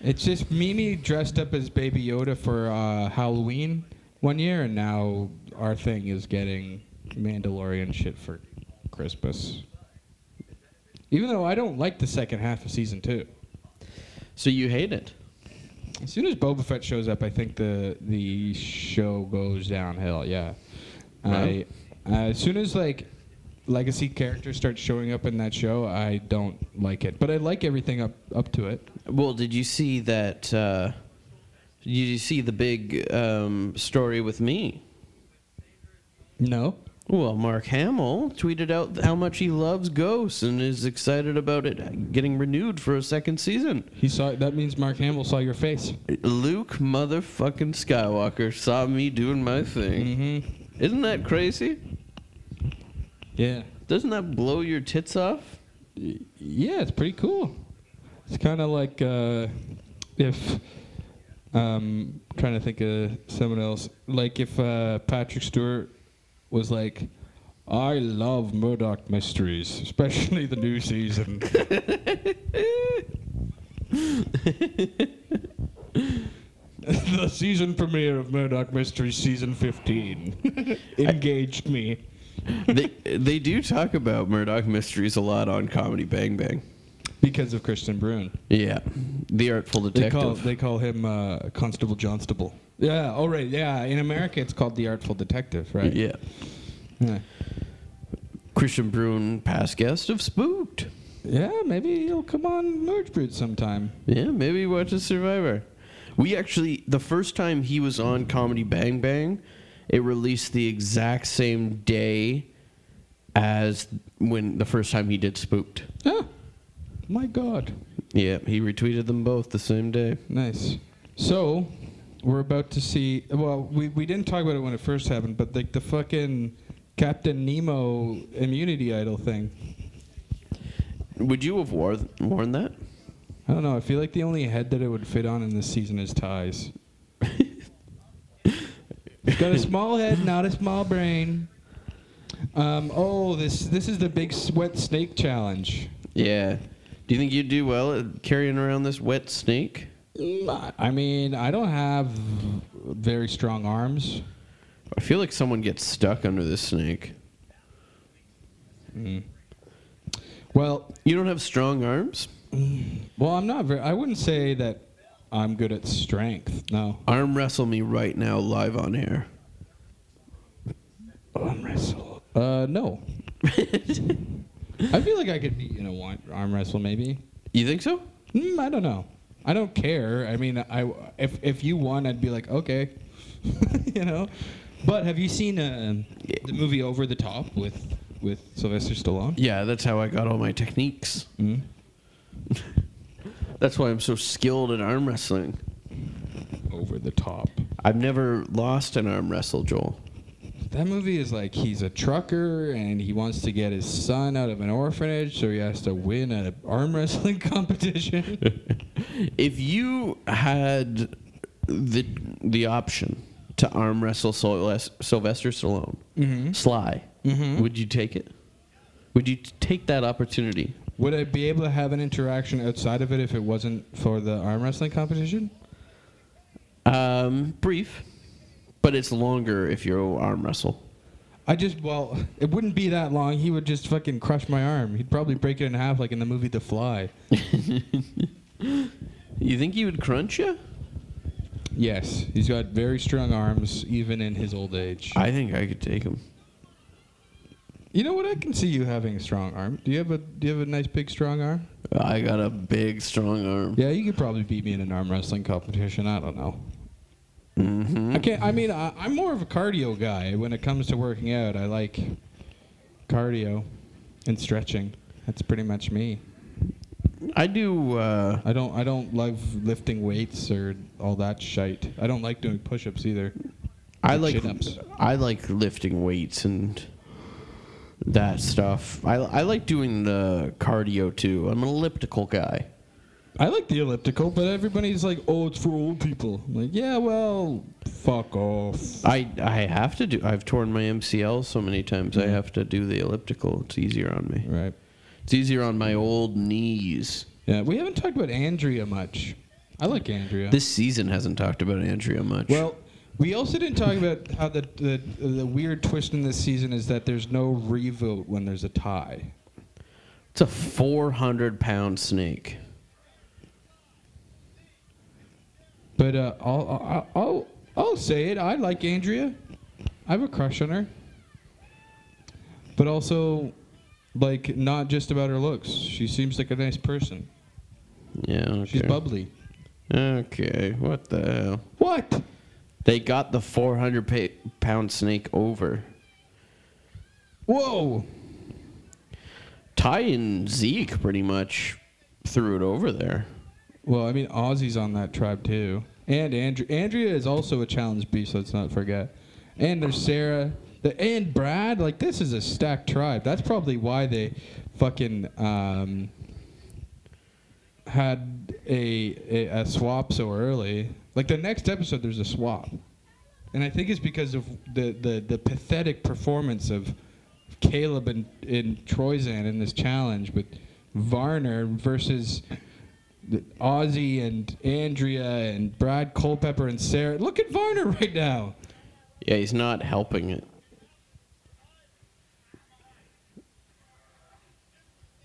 [SPEAKER 4] It's just Mimi dressed up as Baby Yoda for uh, Halloween one year, and now our thing is getting Mandalorian shit for Christmas. Even though I don't like the second half of season two.
[SPEAKER 1] So you hate it?
[SPEAKER 4] As soon as Boba Fett shows up, I think the the show goes downhill. Yeah, I uh, as soon as like legacy characters start showing up in that show, I don't like it. But I like everything up up to it.
[SPEAKER 1] Well, did you see that? Uh, did you see the big um, story with me?
[SPEAKER 4] No,
[SPEAKER 1] Well, Mark Hamill tweeted out how much he loves Ghosts and is excited about it getting renewed for a second season.
[SPEAKER 4] he saw. That means Mark Hamill saw your face.
[SPEAKER 1] Luke motherfucking Skywalker saw me doing my thing.
[SPEAKER 4] Mm-hmm.
[SPEAKER 1] Isn't that crazy?
[SPEAKER 4] Yeah,
[SPEAKER 1] Doesn't that blow your tits off?
[SPEAKER 4] yeah, it's pretty cool. It's kind of like uh, if um, trying to think of someone else. Like if uh, Patrick Stewart was like, "I love Murdoch mysteries, especially the new season." *laughs* the season premiere of Murdoch Mysteries season 15 *laughs* engaged me.
[SPEAKER 1] they they do talk about Murdoch mysteries a lot on Comedy Bang Bang.
[SPEAKER 4] Because of Kristian Bruun.
[SPEAKER 1] Yeah, the Artful
[SPEAKER 4] They
[SPEAKER 1] Detective.
[SPEAKER 4] call they call him uh, Constable Johnstable. Yeah. Oh right. Yeah. In America, it's called the Artful Detective, right?
[SPEAKER 1] Yeah,
[SPEAKER 4] Yeah.
[SPEAKER 1] Kristian Bruun, past guest of Spooked.
[SPEAKER 4] Yeah. Maybe he'll come on Merge Brute sometime.
[SPEAKER 1] Yeah, maybe watch a Survivor. We actually, the first time he was on Comedy Bang Bang, it released the exact same day as when the first time he did Spooked.
[SPEAKER 4] Oh, my God.
[SPEAKER 1] Yeah, he retweeted them both the same day.
[SPEAKER 4] Nice. So, we're about to see. Well, we, we didn't talk about it when it first happened, but like the fucking Captain Nemo immunity idol thing.
[SPEAKER 1] Would you have wore, worn that?
[SPEAKER 4] I don't know. I feel like the only head that it would fit on in this season is Tai's. Got a small head, not a small brain. Um, oh, this this is the big sweat snake challenge.
[SPEAKER 1] Yeah. Do you think you'd do well at carrying around this wet snake?
[SPEAKER 4] I mean, I don't have very strong arms.
[SPEAKER 1] I feel like someone gets stuck under this snake.
[SPEAKER 4] Well,
[SPEAKER 1] You don't have strong arms?
[SPEAKER 4] well, I'm not very. I wouldn't say that I'm good at strength. No.
[SPEAKER 1] Arm wrestle me right now, live on air.
[SPEAKER 4] Arm wrestle. Uh, no. *laughs* I feel like I could be in a one arm wrestle, maybe.
[SPEAKER 1] You think so?
[SPEAKER 4] Mm, I don't know. I don't care. I mean, I if if you won, I'd be like, okay, *laughs* you know. But have you seen uh, the movie Over the Top with with Sylvester Stallone?
[SPEAKER 1] Yeah, that's how I got all my techniques.
[SPEAKER 4] Mm. *laughs*
[SPEAKER 1] That's why I'm so skilled at arm wrestling.
[SPEAKER 4] Over the Top.
[SPEAKER 1] I've never lost an arm wrestle, Joel.
[SPEAKER 4] That movie is like he's a trucker and he wants to get his son out of an orphanage, so he has to win an arm *laughs* wrestling competition. *laughs*
[SPEAKER 1] If you had the the option to arm wrestle Sylvester Stallone,
[SPEAKER 4] Mm-hmm.
[SPEAKER 1] Sly, would you take it? Would you t- take that opportunity?
[SPEAKER 4] Would I be able to have an interaction outside of it if it wasn't for the arm wrestling competition?
[SPEAKER 1] Um, brief, but it's longer if you arm wrestle.
[SPEAKER 4] I just well, it wouldn't be that long. He would just fucking crush my arm. He'd probably break it in half like in the movie The Fly. *laughs*
[SPEAKER 1] You think he would crunch you?
[SPEAKER 4] Yes, he's got very strong arms, even in his old age.
[SPEAKER 1] I think I could take him.
[SPEAKER 4] you know what? I can see you having a strong arm. Do you have a Do you have a nice big strong arm?
[SPEAKER 1] I got a big, strong arm.
[SPEAKER 4] Yeah, you could probably beat me in an arm wrestling competition. I don't know.
[SPEAKER 1] Mm-hmm.
[SPEAKER 4] I can't. I mean, I, I'm more of a cardio guy when it comes to working out. I like cardio and stretching. That's pretty much me.
[SPEAKER 1] I do. Uh,
[SPEAKER 4] I don't. I don't love lifting weights or all that shite. I don't like doing push-ups either.
[SPEAKER 1] I
[SPEAKER 4] Like chin-ups.
[SPEAKER 1] I like lifting weights and that stuff. I I like doing the cardio too. I'm an elliptical guy.
[SPEAKER 4] I like the elliptical, but everybody's like, "Oh, it's for old people." I'm like, yeah, well, fuck off.
[SPEAKER 1] I I have to do. I've torn my MCL so many times. I mm-hmm. have to do the elliptical. It's easier on me.
[SPEAKER 4] Right.
[SPEAKER 1] It's easier on my old knees.
[SPEAKER 4] Yeah, we haven't talked about Andrea much. I like Andrea.
[SPEAKER 1] This season hasn't talked about Andrea much.
[SPEAKER 4] Well, we also didn't talk about how the, the the weird twist in this season is that there's no revote when there's a tie.
[SPEAKER 1] it's a 400 pound snake.
[SPEAKER 4] But uh, I'll, I'll I'll I'll say it. I like Andrea. I have a crush on her. But also, like, not just about her looks. She seems like a nice person.
[SPEAKER 1] Yeah. Okay.
[SPEAKER 4] She's bubbly.
[SPEAKER 1] Okay. What the hell?
[SPEAKER 4] What?
[SPEAKER 1] They got the 400 pa- pound snake over.
[SPEAKER 4] Whoa!
[SPEAKER 1] Tai and Zeke pretty much threw it over there.
[SPEAKER 4] Well, I mean, Ozzy's on that tribe too, and Andre- Andrea is also a challenge beast. Let's not forget. And there's Sarah, the and Brad. Like this is a stacked tribe. That's probably why they fucking um, had a, a a swap so early. Like the next episode, there's a swap, and I think it's because of the the, the pathetic performance of Caleb and, and Troyzan in this challenge, but Varner versus Ozzy and Andrea and Brad Culpepper and Sarah. Look at Varner *laughs* right now.
[SPEAKER 1] Yeah, he's not helping it.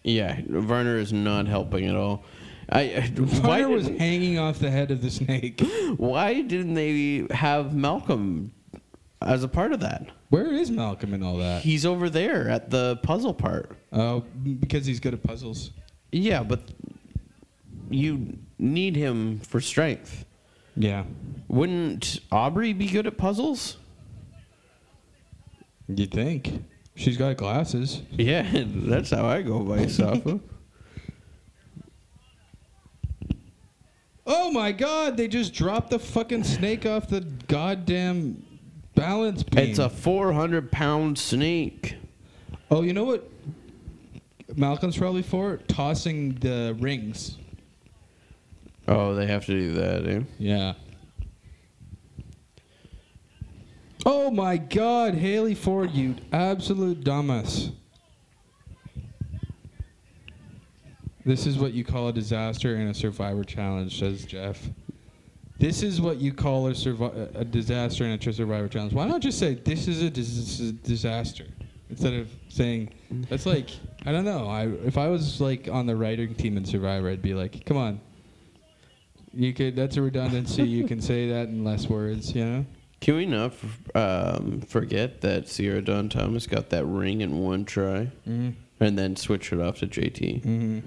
[SPEAKER 1] Yeah, Varner is not helping at all. I why
[SPEAKER 4] Varner was hanging off the head of the snake. *laughs*
[SPEAKER 1] why didn't they have Malcolm as a part of that?
[SPEAKER 4] Where is Malcolm and all that?
[SPEAKER 1] He's over there at the puzzle part.
[SPEAKER 4] Oh, because he's good at puzzles.
[SPEAKER 1] Yeah, but you need him for strength.
[SPEAKER 4] Yeah.
[SPEAKER 1] Wouldn't Aubry be good at puzzles?
[SPEAKER 4] You'd think. She's got glasses.
[SPEAKER 1] Yeah, *laughs* that's how I go by Safa. *laughs*
[SPEAKER 4] Oh my god, they just dropped the fucking snake off the goddamn balance beam.
[SPEAKER 1] it's a 400 pound snake.
[SPEAKER 4] Oh, you know what? Malcolm's probably for tossing the rings.
[SPEAKER 1] Oh, they have to do that, eh?
[SPEAKER 4] Yeah. Oh my God, Hali Ford, you absolute dumbass. This is what you call a disaster and a survivor challenge, says Jeff. This is what you call a, survi- a disaster and a survivor challenge. Why not you just say this is a dis- disaster instead of saying that's like I don't know. I if I was like on the writing team in Survivor, I'd be like, come on, you could. That's a redundancy. you can say that in less words. You know.
[SPEAKER 1] Can we not f- um, forget that Sierra Dawn Thomas got that ring in one try
[SPEAKER 4] Mm-hmm.
[SPEAKER 1] and then switched it off to JT?
[SPEAKER 4] Mm-hmm.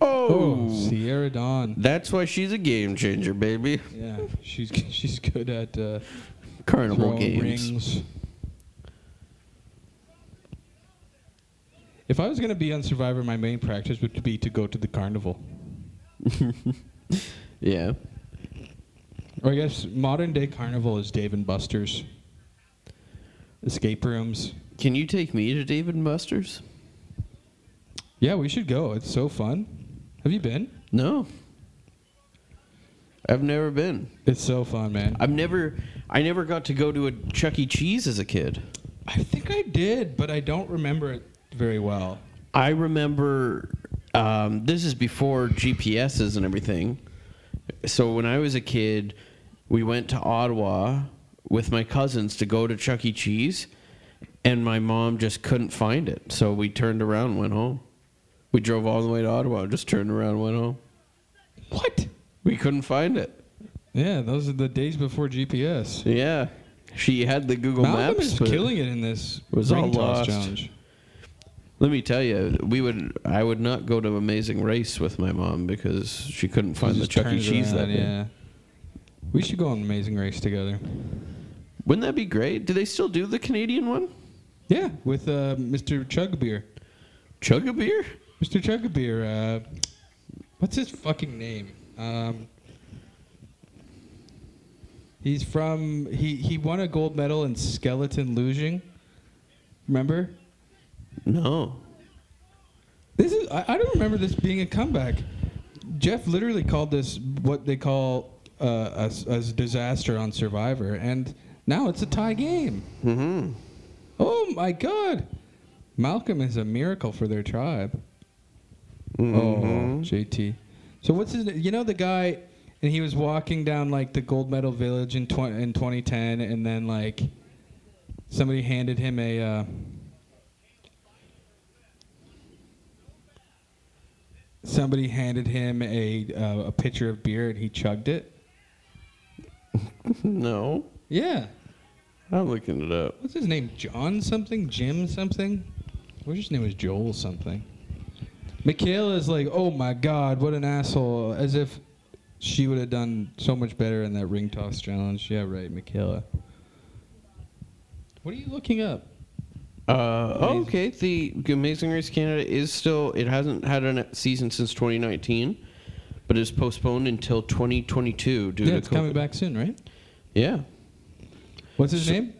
[SPEAKER 1] Oh,
[SPEAKER 4] Oh, Sierra Dawn.
[SPEAKER 1] that's why she's a game changer, baby.
[SPEAKER 4] Yeah, she's *laughs* she's good at uh,
[SPEAKER 1] Carnival games.
[SPEAKER 4] rings. If I was gonna be on Survivor, my main practice would be to go to the carnival. *laughs*
[SPEAKER 1] Yeah.
[SPEAKER 4] Or I guess modern day carnival is Dave and Buster's. Escape rooms.
[SPEAKER 1] Can you take me to David and Buster's?
[SPEAKER 4] Yeah, we should go. It's so fun. Have you been?
[SPEAKER 1] No. I've never been.
[SPEAKER 4] It's so fun, man.
[SPEAKER 1] I've never I never got to go to a Chuck E. Cheese as a kid.
[SPEAKER 4] I think I did, but I don't remember it very well.
[SPEAKER 1] I remember um, this is before GPSs and everything. So when I was a kid, we went to Ottawa with my cousins to go to Chuck E. Cheese, and my mom just couldn't find it. So we turned around and went home. We drove all the way to Ottawa, just turned around and went home.
[SPEAKER 4] What?
[SPEAKER 1] We couldn't find it.
[SPEAKER 4] Yeah, those are the days before GPS.
[SPEAKER 1] Yeah. She had the Google
[SPEAKER 4] Malcolm
[SPEAKER 1] Maps.
[SPEAKER 4] is killing it in this
[SPEAKER 1] was all lost.
[SPEAKER 4] challenge.
[SPEAKER 1] Let me tell you, we would I would not go to Amazing Race with my mom because she couldn't find the
[SPEAKER 4] Just
[SPEAKER 1] Chuck E.
[SPEAKER 4] turns
[SPEAKER 1] Cheese that
[SPEAKER 4] around,
[SPEAKER 1] day.
[SPEAKER 4] Yeah. We should go on Amazing Race together.
[SPEAKER 1] Wouldn't that be great? Do they still do the Canadian one?
[SPEAKER 4] Yeah, with uh, Mr. Chugbeer.
[SPEAKER 1] Chug a beer?
[SPEAKER 4] Mr. Chugbeer. Uh, what's his fucking name? Um, he's from. He he won a gold medal in skeleton lugeing. Remember?
[SPEAKER 1] No.
[SPEAKER 4] This is. I, I don't remember this being a comeback. Jeff literally called this what they call uh, a, a disaster on Survivor, and now it's a tie game.
[SPEAKER 1] Mm-hmm.
[SPEAKER 4] Oh my God! Malcolm is a miracle for their tribe.
[SPEAKER 1] Mm-hmm.
[SPEAKER 4] Oh, JT. So what's his? You know the guy, and he was walking down like the gold medal village in tw- in 2010, and then like somebody handed him a. Uh, somebody handed him a uh, a pitcher of beer, and he chugged it. *laughs*
[SPEAKER 1] No.
[SPEAKER 4] Yeah.
[SPEAKER 1] I'm looking it up.
[SPEAKER 4] What's his name? John something? Jim something? What's his name was Joel something. Michaela is like, oh my god, what an asshole. As if she would have done so much better in that ring toss challenge. Yeah, right, Michaela. What are you looking up?
[SPEAKER 1] Uh, oh, okay. The Amazing Race Canada is still. It hasn't had a season since 2019, but it's postponed until 2022 due
[SPEAKER 4] yeah,
[SPEAKER 1] to
[SPEAKER 4] it's coming back soon, right?
[SPEAKER 1] Yeah,
[SPEAKER 4] What's his
[SPEAKER 1] So-
[SPEAKER 4] name?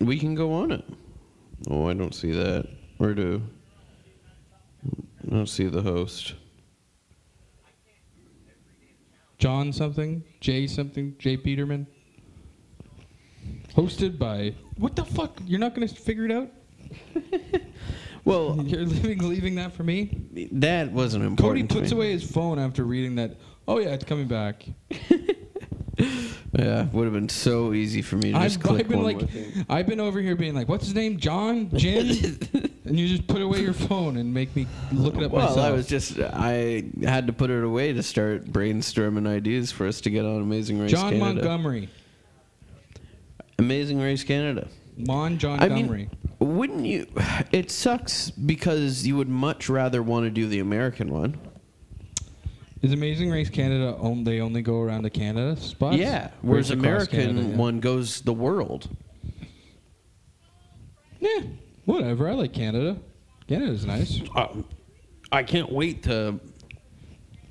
[SPEAKER 1] we can go on it. Oh, I don't see that. Where do? I don't see the host.
[SPEAKER 4] John something? Jay something? Jay Peterman? Hosted by. What the fuck? You're not going to figure it out? *laughs*
[SPEAKER 1] Well, *laughs*
[SPEAKER 4] You're leaving, leaving that for me?
[SPEAKER 1] that wasn't
[SPEAKER 4] Cody
[SPEAKER 1] important. to
[SPEAKER 4] puts
[SPEAKER 1] me.
[SPEAKER 4] away his phone after reading that. Oh yeah, it's coming back. *laughs*
[SPEAKER 1] Yeah, would have been so easy for me to just
[SPEAKER 4] I've,
[SPEAKER 1] click
[SPEAKER 4] I've been
[SPEAKER 1] one
[SPEAKER 4] like. I've been over here being like, what's his name, John, Jim, and you just put away your phone and make me look it up
[SPEAKER 1] Well,
[SPEAKER 4] myself.
[SPEAKER 1] I was just I had to put it away to start brainstorming ideas for us to get on Amazing Race Canada.
[SPEAKER 4] John
[SPEAKER 1] Canada.
[SPEAKER 4] Montgomery,
[SPEAKER 1] Amazing Race Canada.
[SPEAKER 4] Mon John
[SPEAKER 1] I
[SPEAKER 4] Montgomery.
[SPEAKER 1] Wouldn't you? *sighs* It sucks because you would much rather want to do the American one.
[SPEAKER 4] Is Amazing Race Canada? On, they only go around the Canada spots.
[SPEAKER 1] yeah, whereas
[SPEAKER 4] across
[SPEAKER 1] American
[SPEAKER 4] Canada, yeah?
[SPEAKER 1] one goes the world.
[SPEAKER 4] Yeah, whatever. I like Canada. Canada's nice.
[SPEAKER 1] Um, I can't wait to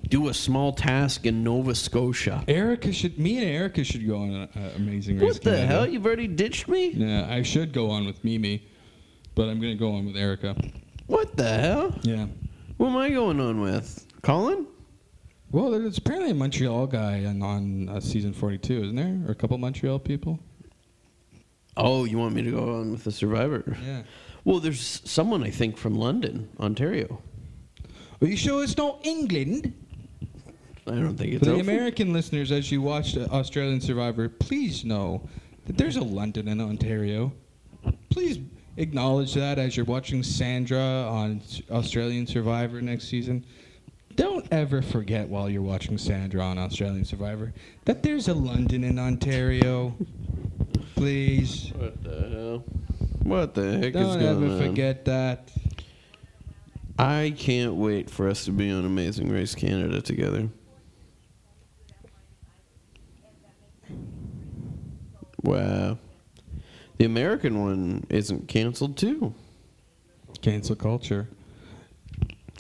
[SPEAKER 1] do a small task in Nova Scotia.
[SPEAKER 4] Erika should. Me and Erika should go on uh, Amazing Race
[SPEAKER 1] What the
[SPEAKER 4] Canada.
[SPEAKER 1] hell? You've already ditched me?
[SPEAKER 4] Yeah, I should go on with Mimi, but I'm gonna go on with Erika.
[SPEAKER 1] What the hell?
[SPEAKER 4] Yeah.
[SPEAKER 1] What am I going on with? Colin?
[SPEAKER 4] Well, there's apparently a Montreal guy on, on uh, season 42, isn't there? Or a couple Montreal people?
[SPEAKER 1] Oh, you want me to go on with the Survivor?
[SPEAKER 4] Yeah.
[SPEAKER 1] Well, there's someone I think from London, Ontario.
[SPEAKER 4] Are you sure it's not England?
[SPEAKER 1] I don't think
[SPEAKER 4] For
[SPEAKER 1] it's
[SPEAKER 4] the
[SPEAKER 1] open.
[SPEAKER 4] American listeners, as you watched uh, Australian Survivor, please know that there's a London in Ontario. Please acknowledge that as you're watching Sandra on Australian Survivor next season. Don't ever forget while you're watching Sandra on Australian Survivor that there's a London in Ontario. *laughs* Please.
[SPEAKER 1] What the hell? What the heck is going on?
[SPEAKER 4] Don't
[SPEAKER 1] going
[SPEAKER 4] ever forget that.
[SPEAKER 1] I can't wait for us to be on Amazing Race Canada together. Wow. The American one isn't canceled too.
[SPEAKER 4] Cancel culture.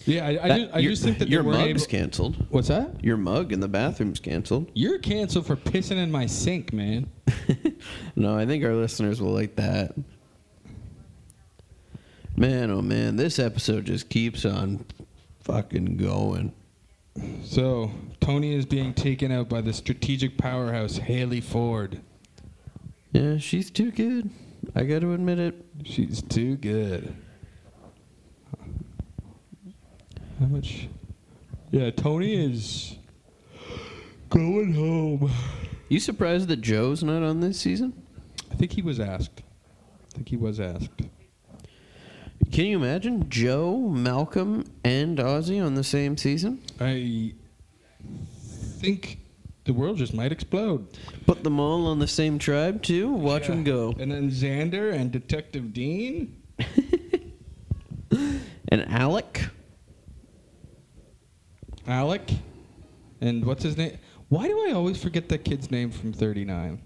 [SPEAKER 4] Yeah, I, I, just, I
[SPEAKER 1] your,
[SPEAKER 4] just think that
[SPEAKER 1] your mug's
[SPEAKER 4] able-
[SPEAKER 1] canceled.
[SPEAKER 4] What's that?
[SPEAKER 1] Your mug in the bathroom's canceled.
[SPEAKER 4] You're canceled for pissing in my sink, man. *laughs*
[SPEAKER 1] No, I think our listeners will like that. Man, oh man, this episode just keeps on fucking going.
[SPEAKER 4] So, Tony is being taken out by the strategic powerhouse Hali Ford.
[SPEAKER 1] Yeah, she's too good. I got to admit it.
[SPEAKER 4] She's too good. How much? Yeah, Tony is going home.
[SPEAKER 1] You surprised that Joe's not on this season?
[SPEAKER 4] I think he was asked. I think he was asked.
[SPEAKER 1] Can you imagine Joe, Malcolm, and Ozzy on the same season?
[SPEAKER 4] I think the world just might explode.
[SPEAKER 1] Put them all on the same tribe too. Watch them go.
[SPEAKER 4] And then Xander and Detective Dean. *laughs*
[SPEAKER 1] And Alec.
[SPEAKER 4] Alec. And what's his name? Why do I always forget that kid's name from 39?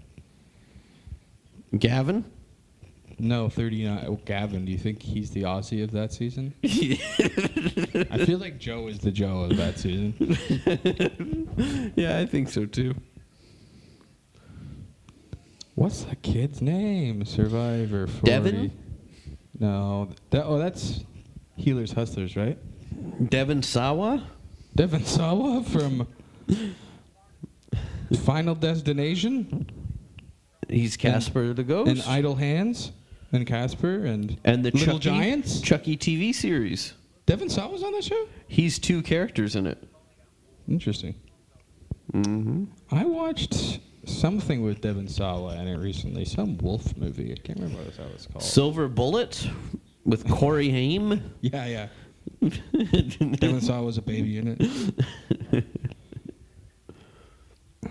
[SPEAKER 1] Gavin.
[SPEAKER 4] No, 39. Oh, Gavin, do you think he's the Ozzy of that season? *laughs* I feel like Joe is the Joe of that season. *laughs*
[SPEAKER 1] yeah, I think so too.
[SPEAKER 4] What's the kid's name? Survivor 40.
[SPEAKER 1] Devin?
[SPEAKER 4] No. That, oh, that's Healers Hustlers, right?
[SPEAKER 1] Devin Sawa.
[SPEAKER 4] Devin Sawa from Final Destination
[SPEAKER 1] He's Casper the Ghost.
[SPEAKER 4] and Idle Hands and Casper and
[SPEAKER 1] And the
[SPEAKER 4] Little
[SPEAKER 1] Chucky,
[SPEAKER 4] Giants.
[SPEAKER 1] Chucky TV series.
[SPEAKER 4] Devin Sawa's on that show?
[SPEAKER 1] He's two characters in it.
[SPEAKER 4] Interesting.
[SPEAKER 1] Mm-hmm.
[SPEAKER 4] I watched something with Devin Sawa in it recently. Some wolf movie. I can't remember what that was called.
[SPEAKER 1] Silver Bullet with Corey Haim. *laughs*
[SPEAKER 4] yeah, yeah. *laughs* Devin Sawa was a baby in it. *laughs*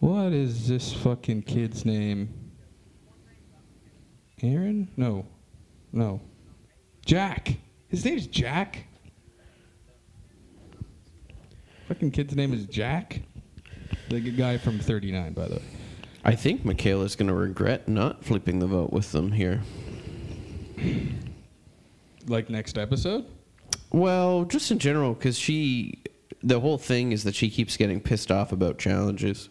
[SPEAKER 4] what is this fucking kid's name? Aaron? No. No. Jack. His name's Jack. Fucking kid's name is Jack. The guy from 39, by the way.
[SPEAKER 1] I think Michaela's going to regret not flipping the vote with them here.
[SPEAKER 4] Like next episode?
[SPEAKER 1] Well, just in general, because she, the whole thing is that she keeps getting pissed off about challenges.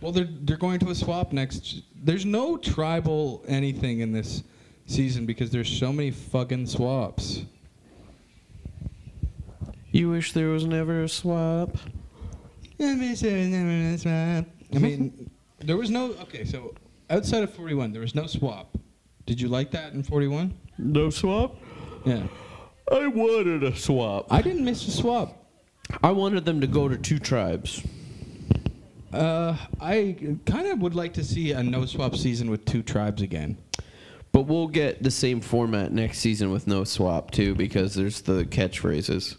[SPEAKER 4] Well, they're they're going to a swap next. There's no tribal anything in this season because there's so many fucking swaps.
[SPEAKER 1] You wish there was never a swap.
[SPEAKER 4] I mean, there was no. Okay, so outside of 41, there was no swap. Did you like that in 41?
[SPEAKER 1] No swap?
[SPEAKER 4] Yeah.
[SPEAKER 1] I wanted a swap.
[SPEAKER 4] I didn't miss a swap.
[SPEAKER 1] I wanted them to go to two tribes.
[SPEAKER 4] Uh, I kind of would like to see a no swap season with two tribes again.
[SPEAKER 1] But we'll get the same format next season with no swap too, because there's the catchphrases.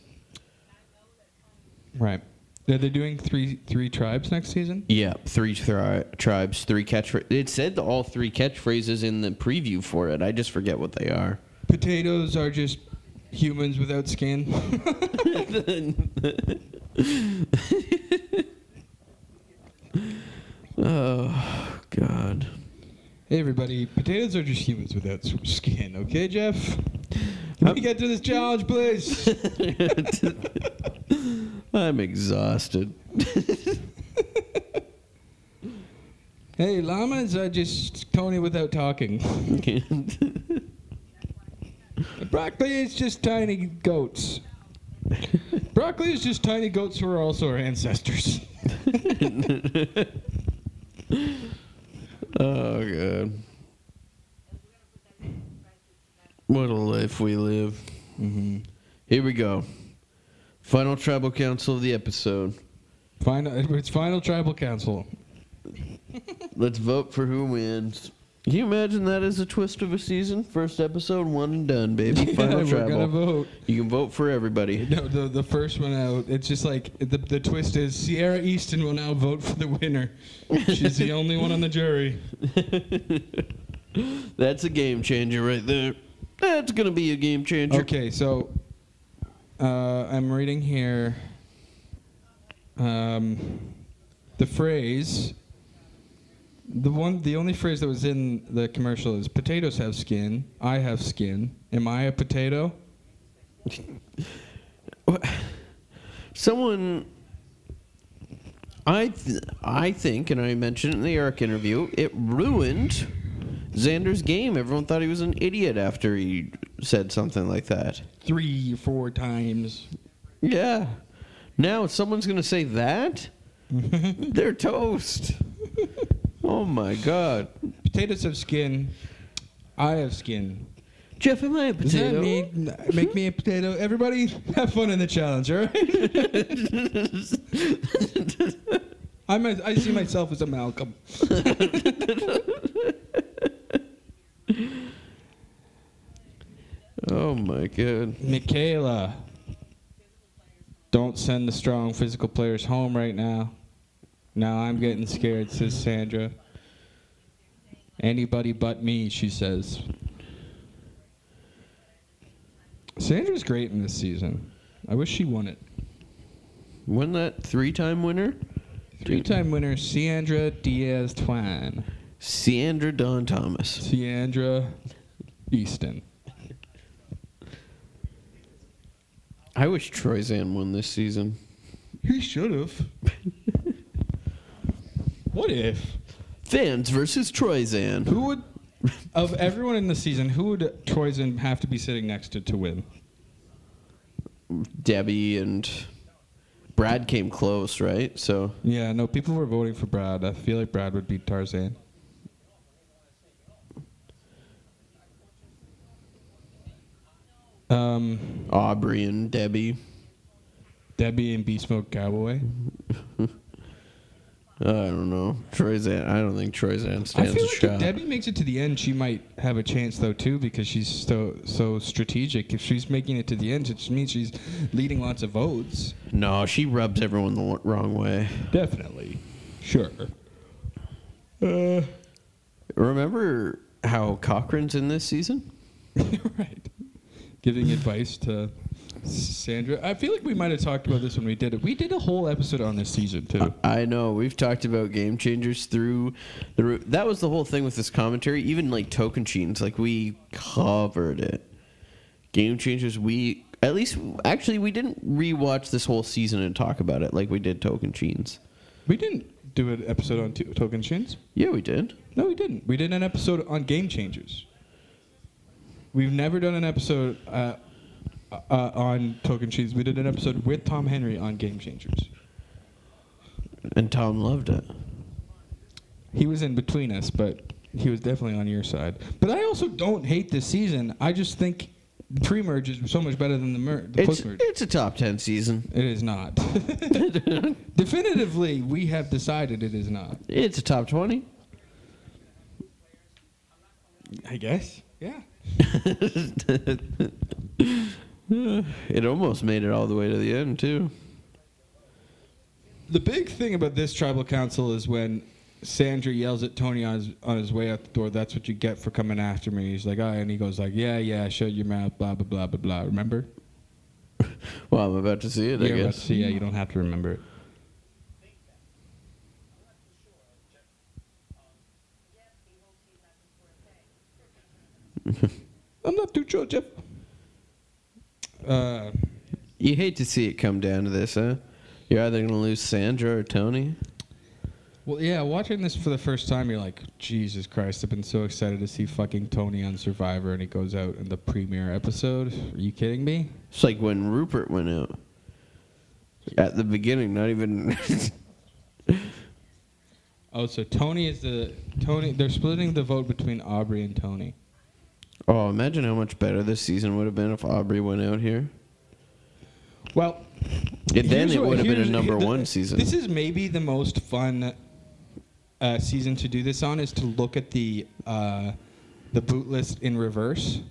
[SPEAKER 4] Right. Are they doing three three tribes next season?
[SPEAKER 1] Yeah, three tri- tribes, three catchphrases. It said all three catchphrases in the preview for it. I just forget what they are.
[SPEAKER 4] Potatoes are just humans without skin. *laughs* *laughs* *laughs*
[SPEAKER 1] Oh God.
[SPEAKER 4] Hey everybody, potatoes are just humans without skin, okay, Jeff? Can we get to this challenge, please? *laughs* *laughs*
[SPEAKER 1] I'm exhausted. *laughs*
[SPEAKER 4] hey, llamas are just Tony without talking. Broccoli is just tiny goats. Broccoli is just tiny goats who are also our ancestors. *laughs*
[SPEAKER 1] oh God. What a life we live.
[SPEAKER 4] Mm-hmm.
[SPEAKER 1] Here we go. Final tribal council of the episode.
[SPEAKER 4] Final, it's final tribal council.
[SPEAKER 1] Let's vote for who wins. Can you imagine that as a twist of a season? First episode, one and done, baby. *laughs* Final
[SPEAKER 4] we're
[SPEAKER 1] tribal.
[SPEAKER 4] gonna vote.
[SPEAKER 1] You can vote for everybody.
[SPEAKER 4] No, the the first one out. It's just like the the twist is Ciera Eastin will now vote for the winner. She's the only one on the jury. *laughs*
[SPEAKER 1] That's a game changer right there. That's gonna be a game changer.
[SPEAKER 4] Okay, so uh, I'm reading here um, the phrase. The one, the only phrase that was in the commercial is "Potatoes have skin. I have skin. Am I a potato?" *laughs*
[SPEAKER 1] Someone, I, th- I think, and I mentioned it in the Eric interview, it ruined Xander's game. Everyone thought he was an idiot after he said something like that.
[SPEAKER 4] Three, four times.
[SPEAKER 1] Yeah. Now if someone's gonna say that. *laughs* They're toast. Oh my god.
[SPEAKER 4] Potatoes have skin. I have skin.
[SPEAKER 1] Jeff, am I a
[SPEAKER 4] Does that
[SPEAKER 1] potato?
[SPEAKER 4] mean make me a potato? Everybody, have fun in the challenge, all right? *laughs* I'm a, I see myself as a Malcolm. *laughs*
[SPEAKER 1] Oh my god.
[SPEAKER 4] Michaela. Don't send the strong physical players home right now. Now I'm getting scared, says Sandra. Anybody but me, she says. Sandra's great in this season. I wish she won it.
[SPEAKER 1] Wasn't that three-time winner?
[SPEAKER 4] Three time winner, Sandra Diaz Twan.
[SPEAKER 1] Sandra Dawn Thomas.
[SPEAKER 4] Sandra Eastin.
[SPEAKER 1] I wish Troyzan won this season.
[SPEAKER 4] He should have. *laughs* what if?
[SPEAKER 1] Fans versus Troyzan.
[SPEAKER 4] Who would, of everyone in the season, who would Troyzan have to be sitting next to to win?
[SPEAKER 1] Debbie and Brad came close, right? So
[SPEAKER 4] Yeah, no, people were voting for Brad. I feel like Brad would beat Tarzan. Um,
[SPEAKER 1] Aubry and Debbie.
[SPEAKER 4] Debbie and Beast Mode Cowboy. *laughs*
[SPEAKER 1] I don't know. Troyzan. I don't think Troyzan
[SPEAKER 4] I
[SPEAKER 1] stands I
[SPEAKER 4] feel
[SPEAKER 1] a
[SPEAKER 4] like
[SPEAKER 1] shot.
[SPEAKER 4] if Debbie makes it to the end, she might have a chance though too because she's so so strategic. If she's making it to the end, it just means she's leading lots of votes.
[SPEAKER 1] no, she rubs everyone the w- wrong way.
[SPEAKER 4] Definitely, sure. Uh,
[SPEAKER 1] Remember how Cochran's in this season? *laughs*
[SPEAKER 4] right. Giving advice to Sandra. I feel like we might have talked about this when we did it. We did a whole episode on this season too.
[SPEAKER 1] I know we've talked about game changers through the. ro- That was the whole thing with this commentary. Even like Tocantins, like we covered it. Game changers, we at least actually we didn't rewatch this whole season and talk about it like we did Tocantins.
[SPEAKER 4] we didn't do an episode on t- Tocantins.
[SPEAKER 1] Yeah, we did.
[SPEAKER 4] No, we didn't. We did an episode on game changers. We've never done an episode uh, uh, on Tocantins. We did an episode with Tom Henry on game changers.
[SPEAKER 1] And Tom loved it.
[SPEAKER 4] He was in between us, but he was definitely on your side. But I also don't hate this season. I just think the pre-merge is so much better than the, mer- the
[SPEAKER 1] It's
[SPEAKER 4] post-merge.
[SPEAKER 1] it's a top ten season.
[SPEAKER 4] It is not. *laughs* Definitively, we have decided it is not.
[SPEAKER 1] It's a top twenty.
[SPEAKER 4] I guess. Yeah. *laughs* *laughs*
[SPEAKER 1] It almost made it all the way to the end too.
[SPEAKER 4] The big thing about this tribal council is when Sandra yells at Tony on his, on his way out the door, that's what you get for coming after me. He's like, oh, and he goes like, yeah, yeah, shut your mouth, blah, blah, blah, blah, blah. Remember? *laughs*
[SPEAKER 1] Well, I'm about to see it. I
[SPEAKER 4] You're about
[SPEAKER 1] guess.
[SPEAKER 4] see, yeah, you don't have to remember it. *laughs* I'm not too sure, Jeff. Uh,
[SPEAKER 1] You hate to see it come down to this, huh? You're either gonna lose Sandra or Tony.
[SPEAKER 4] well, yeah, watching this for the first time, you're like, Jesus Christ, I've been so excited to see fucking Tony on Survivor, and he goes out in the premiere episode. Are you kidding me?
[SPEAKER 1] It's like when Rupert went out at the beginning. Not even. *laughs*
[SPEAKER 4] Oh, so Tony is the Tony. They're splitting the vote between Aubry and Tony.
[SPEAKER 1] Oh, imagine how much better this season would have been if Aubry went out here.
[SPEAKER 4] Well,
[SPEAKER 1] then it would have been a number
[SPEAKER 4] the-
[SPEAKER 1] one season.
[SPEAKER 4] This is maybe the most fun uh, season to do this on. Is to look at the uh, the boot list in reverse,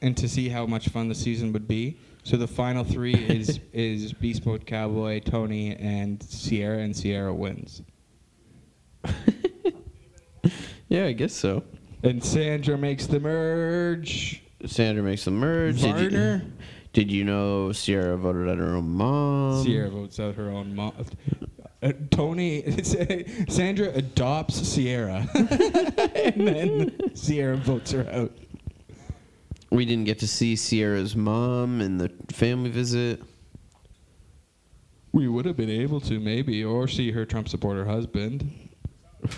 [SPEAKER 4] and to see how much fun the season would be. So the final three *laughs* is is Beast Mode Cowboy, Tony, and Sierra, and Sierra wins. *laughs*
[SPEAKER 1] yeah, I guess so.
[SPEAKER 4] And Sandra makes the merge.
[SPEAKER 1] Sandra makes the merge. Did you,
[SPEAKER 4] Varner.
[SPEAKER 1] did you know Sierra voted out her own mom?
[SPEAKER 4] Sierra votes out her own mom. Uh, Tony, *laughs* Sandra adopts Sierra, *laughs* and then Sierra votes her out.
[SPEAKER 1] We didn't get to see Sierra's mom in the family visit.
[SPEAKER 4] We would have been able to maybe, or see her Trump supporter husband,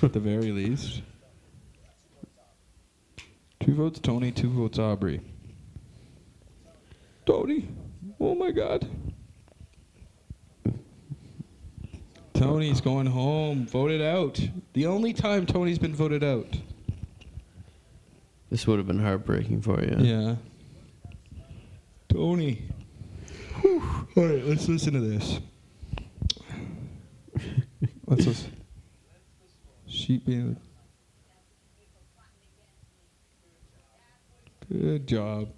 [SPEAKER 4] at the very least. Two votes Tony, two votes Aubry. Tony, oh my God. Tony's going home, voted out. The only time Tony's been voted out.
[SPEAKER 1] This would have been heartbreaking for you.
[SPEAKER 4] Yeah. Tony. Whew. All right, let's listen to this. Let's listen. Sheep being. Good job.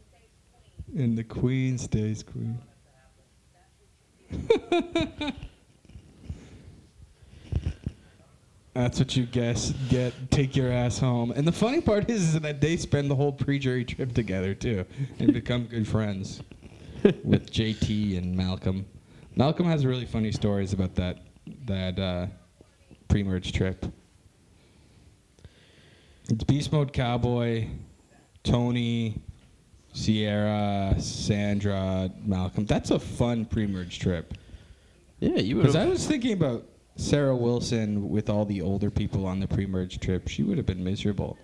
[SPEAKER 4] And the queen stays queen. *laughs* That's what you guess. Get take your ass home. And the funny part is, is that they spend the whole pre-jury trip together too, and become good friends with JT and Malcolm. Malcolm has really funny stories about that that uh, pre-merge trip. It's Beast Mode Cowboy, Tony, Sierra, Sandra, Malcolm. That's a fun pre-merge trip.
[SPEAKER 1] Yeah, you would
[SPEAKER 4] Because I was thinking about Sara Wilson with all the older people on the pre-merge trip. She would have been miserable.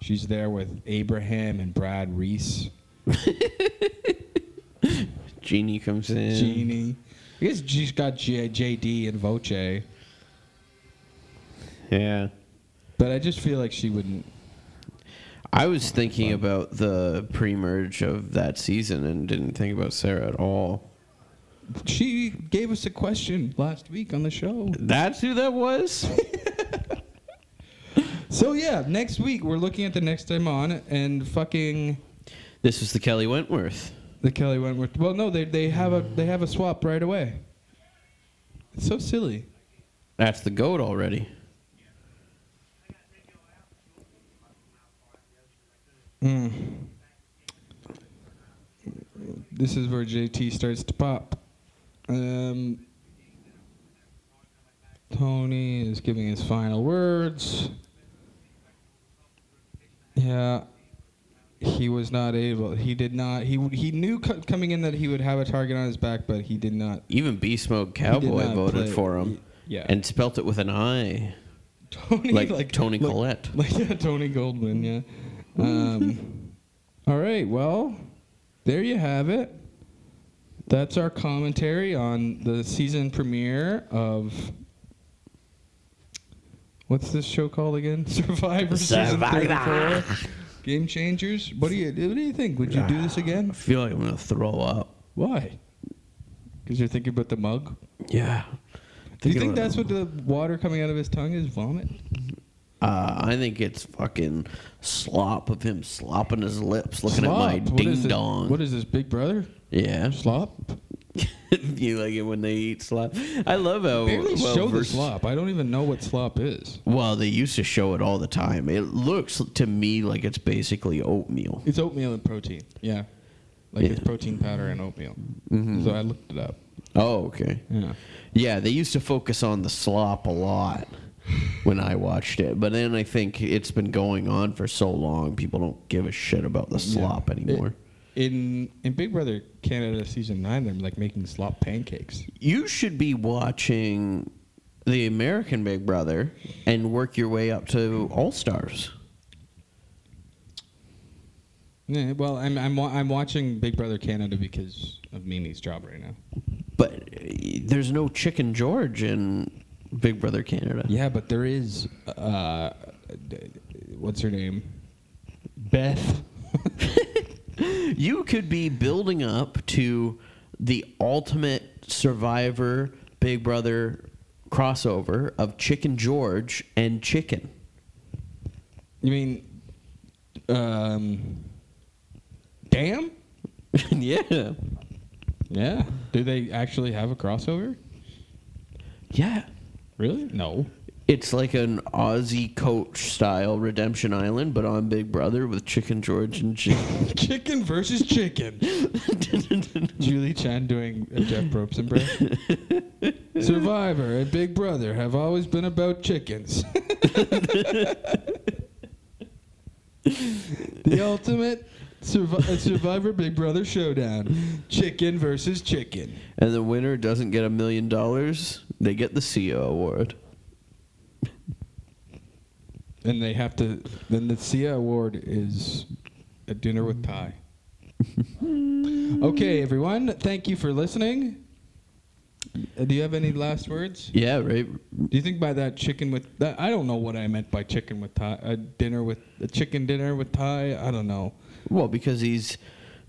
[SPEAKER 4] She's there with Abraham and Brad Reese, *laughs*
[SPEAKER 1] Genie comes in.
[SPEAKER 4] Genie. I guess she's got J- JD and Voce,
[SPEAKER 1] Yeah.
[SPEAKER 4] but I just feel like she wouldn't.
[SPEAKER 1] I was thinking about the pre-merge of that season and didn't think about Sara at all.
[SPEAKER 4] She gave us a question last week on the show.
[SPEAKER 1] That's who that was. *laughs*
[SPEAKER 4] So yeah, next week we're looking at the next time on and fucking
[SPEAKER 1] this was the Kelley Wentworth.
[SPEAKER 4] the Kelley Wentworth. Well, no, they they have a they have a swap right away. It's so silly.
[SPEAKER 1] That's the goat already.
[SPEAKER 4] This is where JT starts to pop. Um, Tony is giving his final words. Yeah, he was not able. He did not. He he knew co- coming in that he would have a target on his back, but he did not.
[SPEAKER 1] Even Beast Mode Cowboy
[SPEAKER 4] not
[SPEAKER 1] voted
[SPEAKER 4] play-
[SPEAKER 1] for him.
[SPEAKER 4] Yeah.
[SPEAKER 1] And spelt it with an I.
[SPEAKER 4] Tony
[SPEAKER 1] Like Tony
[SPEAKER 4] like-
[SPEAKER 1] Collette.
[SPEAKER 4] Like *laughs* yeah, Tony Goldman. Yeah. *laughs* Um, all right. Well, there you have it. That's our commentary on the season premiere of. What's this show called again? *laughs* Survivor, season 34. Game Changers. What do you What do you think? Would you do this again?
[SPEAKER 1] I feel like I'm gonna throw up.
[SPEAKER 4] Why? Because you're thinking about the mug.
[SPEAKER 1] Yeah.
[SPEAKER 4] Do you think that's what the water coming out of his tongue is? Vomit.
[SPEAKER 1] Uh, I think it's fucking slop of him slopping his lips, looking
[SPEAKER 4] Slop.
[SPEAKER 1] at my
[SPEAKER 4] What
[SPEAKER 1] ding dong.
[SPEAKER 4] What is this, Big Brother?
[SPEAKER 1] yeah,
[SPEAKER 4] Slop. *laughs*
[SPEAKER 1] you like it when they eat slop. I love how
[SPEAKER 4] barely
[SPEAKER 1] well
[SPEAKER 4] show the slop. I don't even know what slop is.
[SPEAKER 1] Well, they used to show it all the time. It looks to me like it's basically oatmeal.
[SPEAKER 4] It's oatmeal and protein. Yeah, like it's protein powder and oatmeal.
[SPEAKER 1] Mhm.
[SPEAKER 4] So I looked it up.
[SPEAKER 1] Oh, okay.
[SPEAKER 4] Yeah.
[SPEAKER 1] Yeah, they used to focus on the slop a lot when I watched it, but then I think it's been going on for so long, people don't give a shit about the slop anymore.
[SPEAKER 4] in in Big Brother Canada season nine, they're like making slop pancakes.
[SPEAKER 1] you should be watching the American Big Brother and work your way up to All Stars.
[SPEAKER 4] Yeah, well, I'm I'm wa- I'm watching Big Brother Canada because of Mimi's job right now.
[SPEAKER 1] But uh, there's no Chicken George in Big Brother Canada.
[SPEAKER 4] Yeah, but there is. Uh, what's her name? Beth. *laughs*
[SPEAKER 1] You could be building up to the ultimate Survivor Big Brother crossover of Chicken George and Chicken.
[SPEAKER 4] You mean, um, damn? *laughs*
[SPEAKER 1] yeah.
[SPEAKER 4] Yeah. Do they actually have a crossover?
[SPEAKER 1] Yeah.
[SPEAKER 4] Really? No.
[SPEAKER 1] It's like an Aussie coach style Redemption Island, but on Big Brother with Chicken George and Chicken. *laughs*
[SPEAKER 4] chicken versus chicken. *laughs* Julie Chen doing a Jeff Probst impression. *laughs* Survivor and Big Brother have always been about chickens. the ultimate survi- Survivor Big Brother showdown: chicken versus chicken.
[SPEAKER 1] and the winner doesn't get a million dollars, they get the Sia award.
[SPEAKER 4] And they have to. Then the Sia Award is a dinner with Tai. okay, everyone. Thank you for listening. Uh, Do you have any last words?
[SPEAKER 1] Yeah, right.
[SPEAKER 4] Do you think by that chicken with that? I don't know what I meant by chicken with Tai. A dinner with a chicken dinner with Tai. I don't know.
[SPEAKER 1] Well, because he's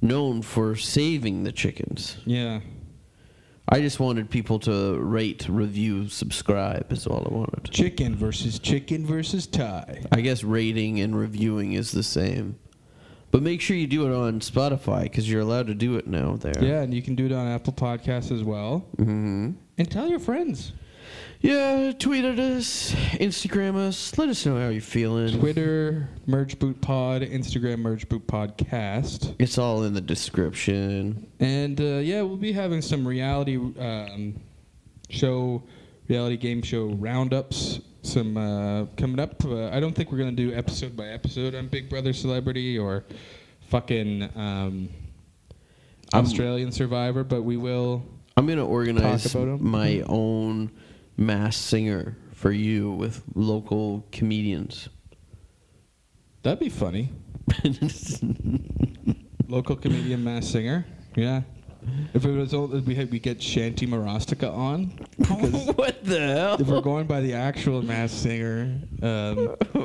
[SPEAKER 1] known for saving the chickens.
[SPEAKER 4] Yeah.
[SPEAKER 1] I just wanted people to rate, review, subscribe is all I wanted.
[SPEAKER 4] Chicken versus chicken versus Tai.
[SPEAKER 1] I guess rating and reviewing is the same. But make sure you do it on Spotify because you're allowed to do it now there.
[SPEAKER 4] Yeah, and you can do it on Apple Podcasts as well.
[SPEAKER 1] hmm
[SPEAKER 4] And tell your friends.
[SPEAKER 1] Yeah, tweet at us, Instagram us. Let us know how you're feeling.
[SPEAKER 4] Twitter, Merge Boot Pod, Instagram, Merge Boot Podcast.
[SPEAKER 1] It's all in the description.
[SPEAKER 4] And uh, yeah, we'll be having some reality um, show, reality game show roundups. Some uh, coming up. Uh, I don't think we're gonna do episode by episode on Big Brother Celebrity or fucking um, Australian Survivor, but we will.
[SPEAKER 1] I'm gonna organize
[SPEAKER 4] Talk about 'em.
[SPEAKER 1] my own Masked Singer for you with local comedians.
[SPEAKER 4] That'd be funny. *laughs* Local comedian, mass singer. Yeah. If it was old, we had we get Shanti Marostica on. Because *laughs*
[SPEAKER 1] what the hell?
[SPEAKER 4] if we're going by the actual Masked Singer um, *laughs*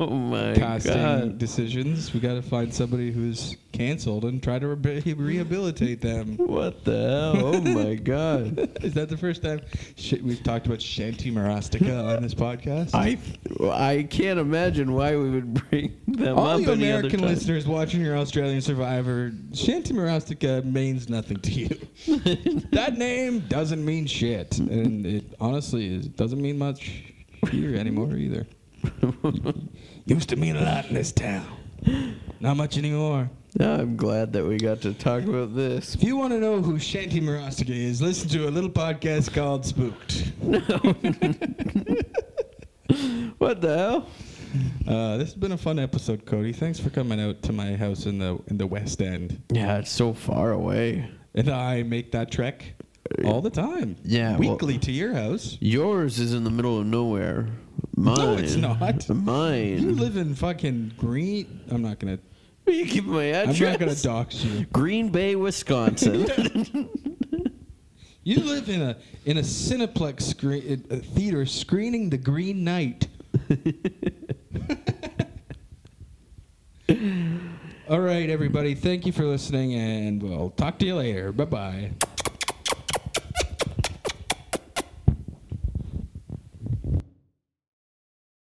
[SPEAKER 1] oh my
[SPEAKER 4] casting
[SPEAKER 1] god!
[SPEAKER 4] decisions, we got to find somebody who's canceled and try to re- *laughs* rehabilitate them.
[SPEAKER 1] What the hell? Oh my god!
[SPEAKER 4] Is that the first time sh- we've talked about Shanti Marostica on this podcast?
[SPEAKER 1] I I can't imagine why we would bring them
[SPEAKER 4] All
[SPEAKER 1] up
[SPEAKER 4] you
[SPEAKER 1] any other
[SPEAKER 4] American listeners watching your Australian Survivor, Shanti Marostica means nothing to you. *laughs* that name doesn't mean shit, and it honestly is, doesn't mean much here anymore either. *laughs* Used to mean a lot in this town. Not much anymore.
[SPEAKER 1] I'm glad that we got to talk about this.
[SPEAKER 4] If you want to know who Shanti Marostica is, listen to a little podcast called Spooked. *laughs*
[SPEAKER 1] What the hell?
[SPEAKER 4] Uh, this has been a fun episode, Cody. Thanks for coming out to my house in the in the West End.
[SPEAKER 1] Yeah, it's so far away.
[SPEAKER 4] And I make that trek all the time.
[SPEAKER 1] Yeah, well-
[SPEAKER 4] Weekly to your house.
[SPEAKER 1] Yours is in the middle of nowhere. Mine.
[SPEAKER 4] No, it's not.
[SPEAKER 1] Mine.
[SPEAKER 4] You live in fucking Green. I'm not gonna.
[SPEAKER 1] You keep my address.
[SPEAKER 4] I'm not gonna dox you.
[SPEAKER 1] Green Bay, Wisconsin. *laughs* *laughs*
[SPEAKER 4] You live in a in a Cineplex screen a theater screening The Green Knight. *laughs* All right, everybody. Thank you for listening, and we'll talk to you later. Bye bye.